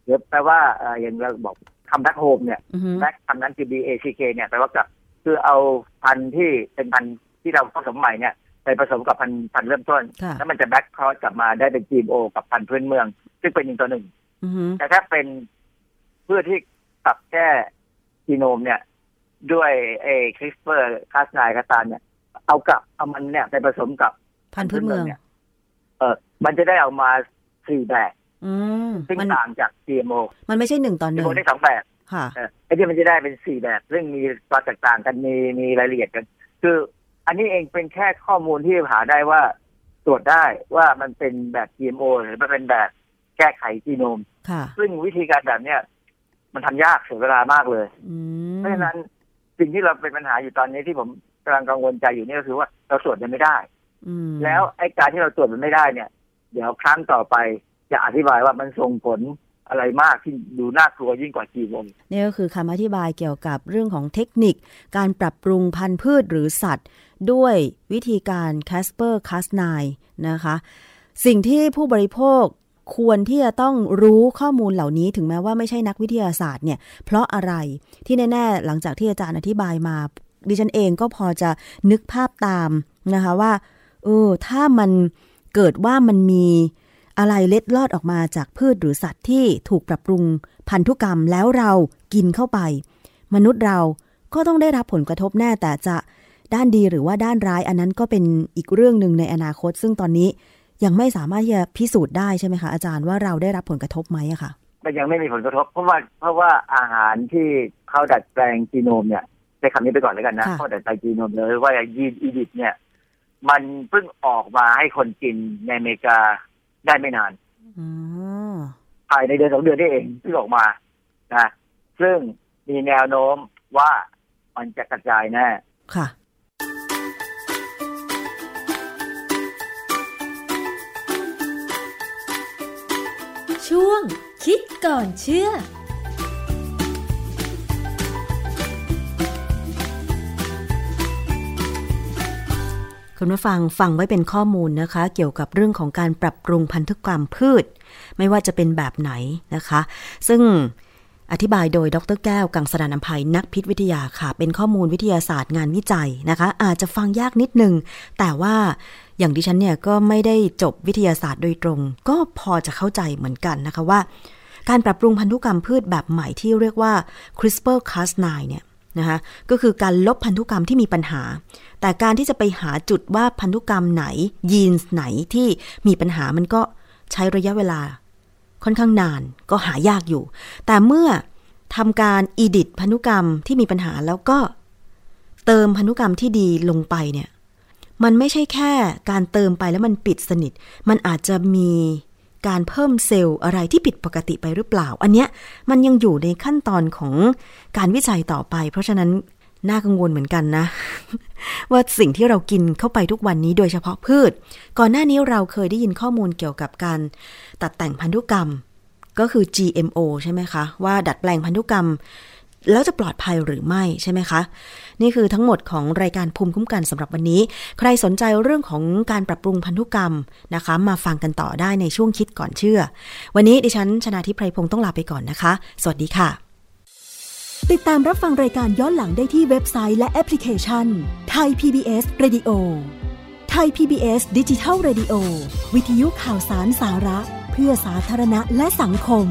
หรือแปลว่าเอ่ออย่างเราบอกคำ back home เนี่ยอือฮึแบ็กคำนั้น G B A C K เนี่ยแปลว่ากลับคือเอาพันธุ์ที่เป็นพันธุ์ที่เราผสมใหม่เนี่ยไปผสมกับพันธุ์พันธุ์เริ่มต้นค่ะแล้วมันจะแบ็กครอสกลับมาได้เป็น G M O กับพันธุ์พื้นเมือง ซึ่งเป็นอีกตัวหนึ่งอือฮึแต่ถ้าเป็นเพื่อที่ปรับแก้จีโนมเนี่ย ด้วยเอคริสเปอร์คาสไนคาตานเนี่ย เอากลับเอามันเนี่ยไปผสมกับพันธุ์พื้นเมืองเนี่ยเออมันจะได้ออกมาสี่แบบอืมซึ่งมันต่างจาก G M O มันไม่ใช่หนึ่งต่อห G นึ่ M ง O ได้สองแบบค่ะเออไอ้ที่มันจะได้เป็นสี่แบบ ซึ่งมีความแตกต่างกันมีมีรายละเอียดกัน คืออันนี้เองเป็นแค่ข้อมูลที่หาได้ว่าตรวจได้ว่ามันเป็นแบบ GMO หรือมันเป็นแบบแก้ไขจีโนมค่ะซึ่งวิธีการแบบเนี้ยมันทำยากเสียเวลามากเลยอืมเพราะฉะนั้น สิ่งที่เราเป็นปัญหาอยู่ตอนนี้ที่ผมกำลังกังวลใจอยู่นี่ก็คือว่าเราตรวจมันไม่ได้อืมแล้วไอ้การที่เราตรวจมันไม่ได้เนี่ย เดี๋ยวครั้งต่อไปจะอธิบายว่ามันส่งผลอะไรมากที่ดูน่ากลัวยิ่งกว่าจีโมนี่ก็คือคำอธิบายเกี่ยวกับเรื่องของเทคนิค การปรับปรุงพันธุ์พืชหรือสัตว์ ด้วยวิธีการ CRISPR Cas9 นะคะ สิ่งที่ผู้บริโภค ควรที่จะต้องรู้ข้อมูลเหล่านี้ถึงแม้ว่าไม่ใช่นักวิทยาศาสตร์เนี่ย เพราะอะไรที่แน่ ๆ หลังจากที่อาจารย์อธิบายมา ดิฉันเองก็พอจะนึกภาพตามนะคะว่าเออถ้ามันเกิดว่ามันมีอะไรเล็ดลอดออกมาจากพืชหรือสัตว์ที่ถูกปรับปรุงพันธุกรรมแล้วเรากินเข้าไป มนุษย์เราก็ต้องได้รับผลกระทบแน่แต่จะด้านดีหรือว่าด้านร้ายอันนั้นก็เป็นอีกเรื่องหนึ่งในอนาคต ซึ่งตอนนี้ ยังไม่สามารถที่จะพิสูจน์ได้ใช่ไหมคะอาจารย์ว่าเราได้รับผลกระทบไหมอะค่ะมันยังไม่มีผลกระทบ เพราะว่าเพราะว่าอาหารที่เขาดัดแปลงจีโนมเนี่ยใช้คำนี้ไปก่อนแล้วกันนะค่ะเขาดัดแปลงจีโนมเลยว่ายีนอีดิทเนี่ย มันเพิ่งออกมาให้คนกินในอเมริกาได้ไม่นานอ๋อภายในเดือนสองเดือนนี่เองเพิ่งออกมานะซึ่งมีแนวโน้มว่ามันจะกระจายแน่ค่ะ ช่วง คิดก่อนเชื่อคุณผู้ฟังฟังไว้เป็นข้อมูลนะคะ เกี่ยวกับเรื่องของการปรับปรุงพันธุกรรมพืช ไม่ว่าจะเป็นแบบไหนนะคะ ซึ่งอธิบายโดยดรแก้ว กังสดานนภัยนักพิษวิทยาค่ะ เป็นข้อมูลวิทยาศาสตร์งานวิจัยนะคะ อาจจะฟังยากนิดนึง แต่ว่า อย่างดิฉันเนี่ยก็ไม่ได้จบวิทยาศาสตร์โดยตรง ก็พอจะเข้าใจเหมือนกันนะคะว่า การปรับปรุงพันธุกรรมพืชแบบใหม่ที่เรียกว่า CRISPR-Cas9 เนี่ยนะคะก็คือการลบพันธุกรรมที่มีปัญหา แต่การที่จะไปหาจุดว่าพันธุกรรมไหน ยีนไหนที่มีปัญหามันก็ใช้ระยะเวลา ค่อนข้างนานก็หายากอยู่ แต่เมื่อทำการอีดิตพันธุกรรมที่มีปัญหาแล้วก็เติมพันธุกรรมที่ดีลงไปเนี่ย มันไม่ใช่แค่การเติมไปแล้วมันปิดสนิท มันอาจจะมีการเพิ่มเซลล์อะไรที่ผิดปกติไปหรือเปล่า อันเนี้ยมันยังอยู่ในขั้นตอนของการวิจัยต่อไป เพราะฉะนั้นน่ากังวลเหมือนกันนะ ว่าสิ่งที่เรากินเข้าไปทุกวันนี้โดยเฉพาะพืช ก่อนหน้านี้เราเคยได้ยินข้อมูลเกี่ยวกับการตัดแต่งพันธุกรรม ก็คือ GMO ใช่ไหมคะ ว่าดัดแปลงพันธุกรรม แล้วจะปลอดภัยหรือไม่ใช่ไหมคะ นี่คือทั้งหมดของรายการภูมิคุ้มกันสำหรับวันนี้ ใครสนใจเรื่องของการปรับปรุงพันธุกรรมนะคะ มาฟังกันต่อได้ในช่วงคิดก่อนเชื่อ วันนี้ดิฉันชนาทิพไพรพงศ์ต้องลาไปก่อนนะคะ สวัสดีค่ะ ติดตามรับฟังรายการย้อนหลังได้ที่เว็บไซต์และแอปพลิเคชันไทย PBS Radio ไทย PBS ดิจิทัล Radio วิทยุข่าวสารสาระ เพื่อสาธารณะและสังคม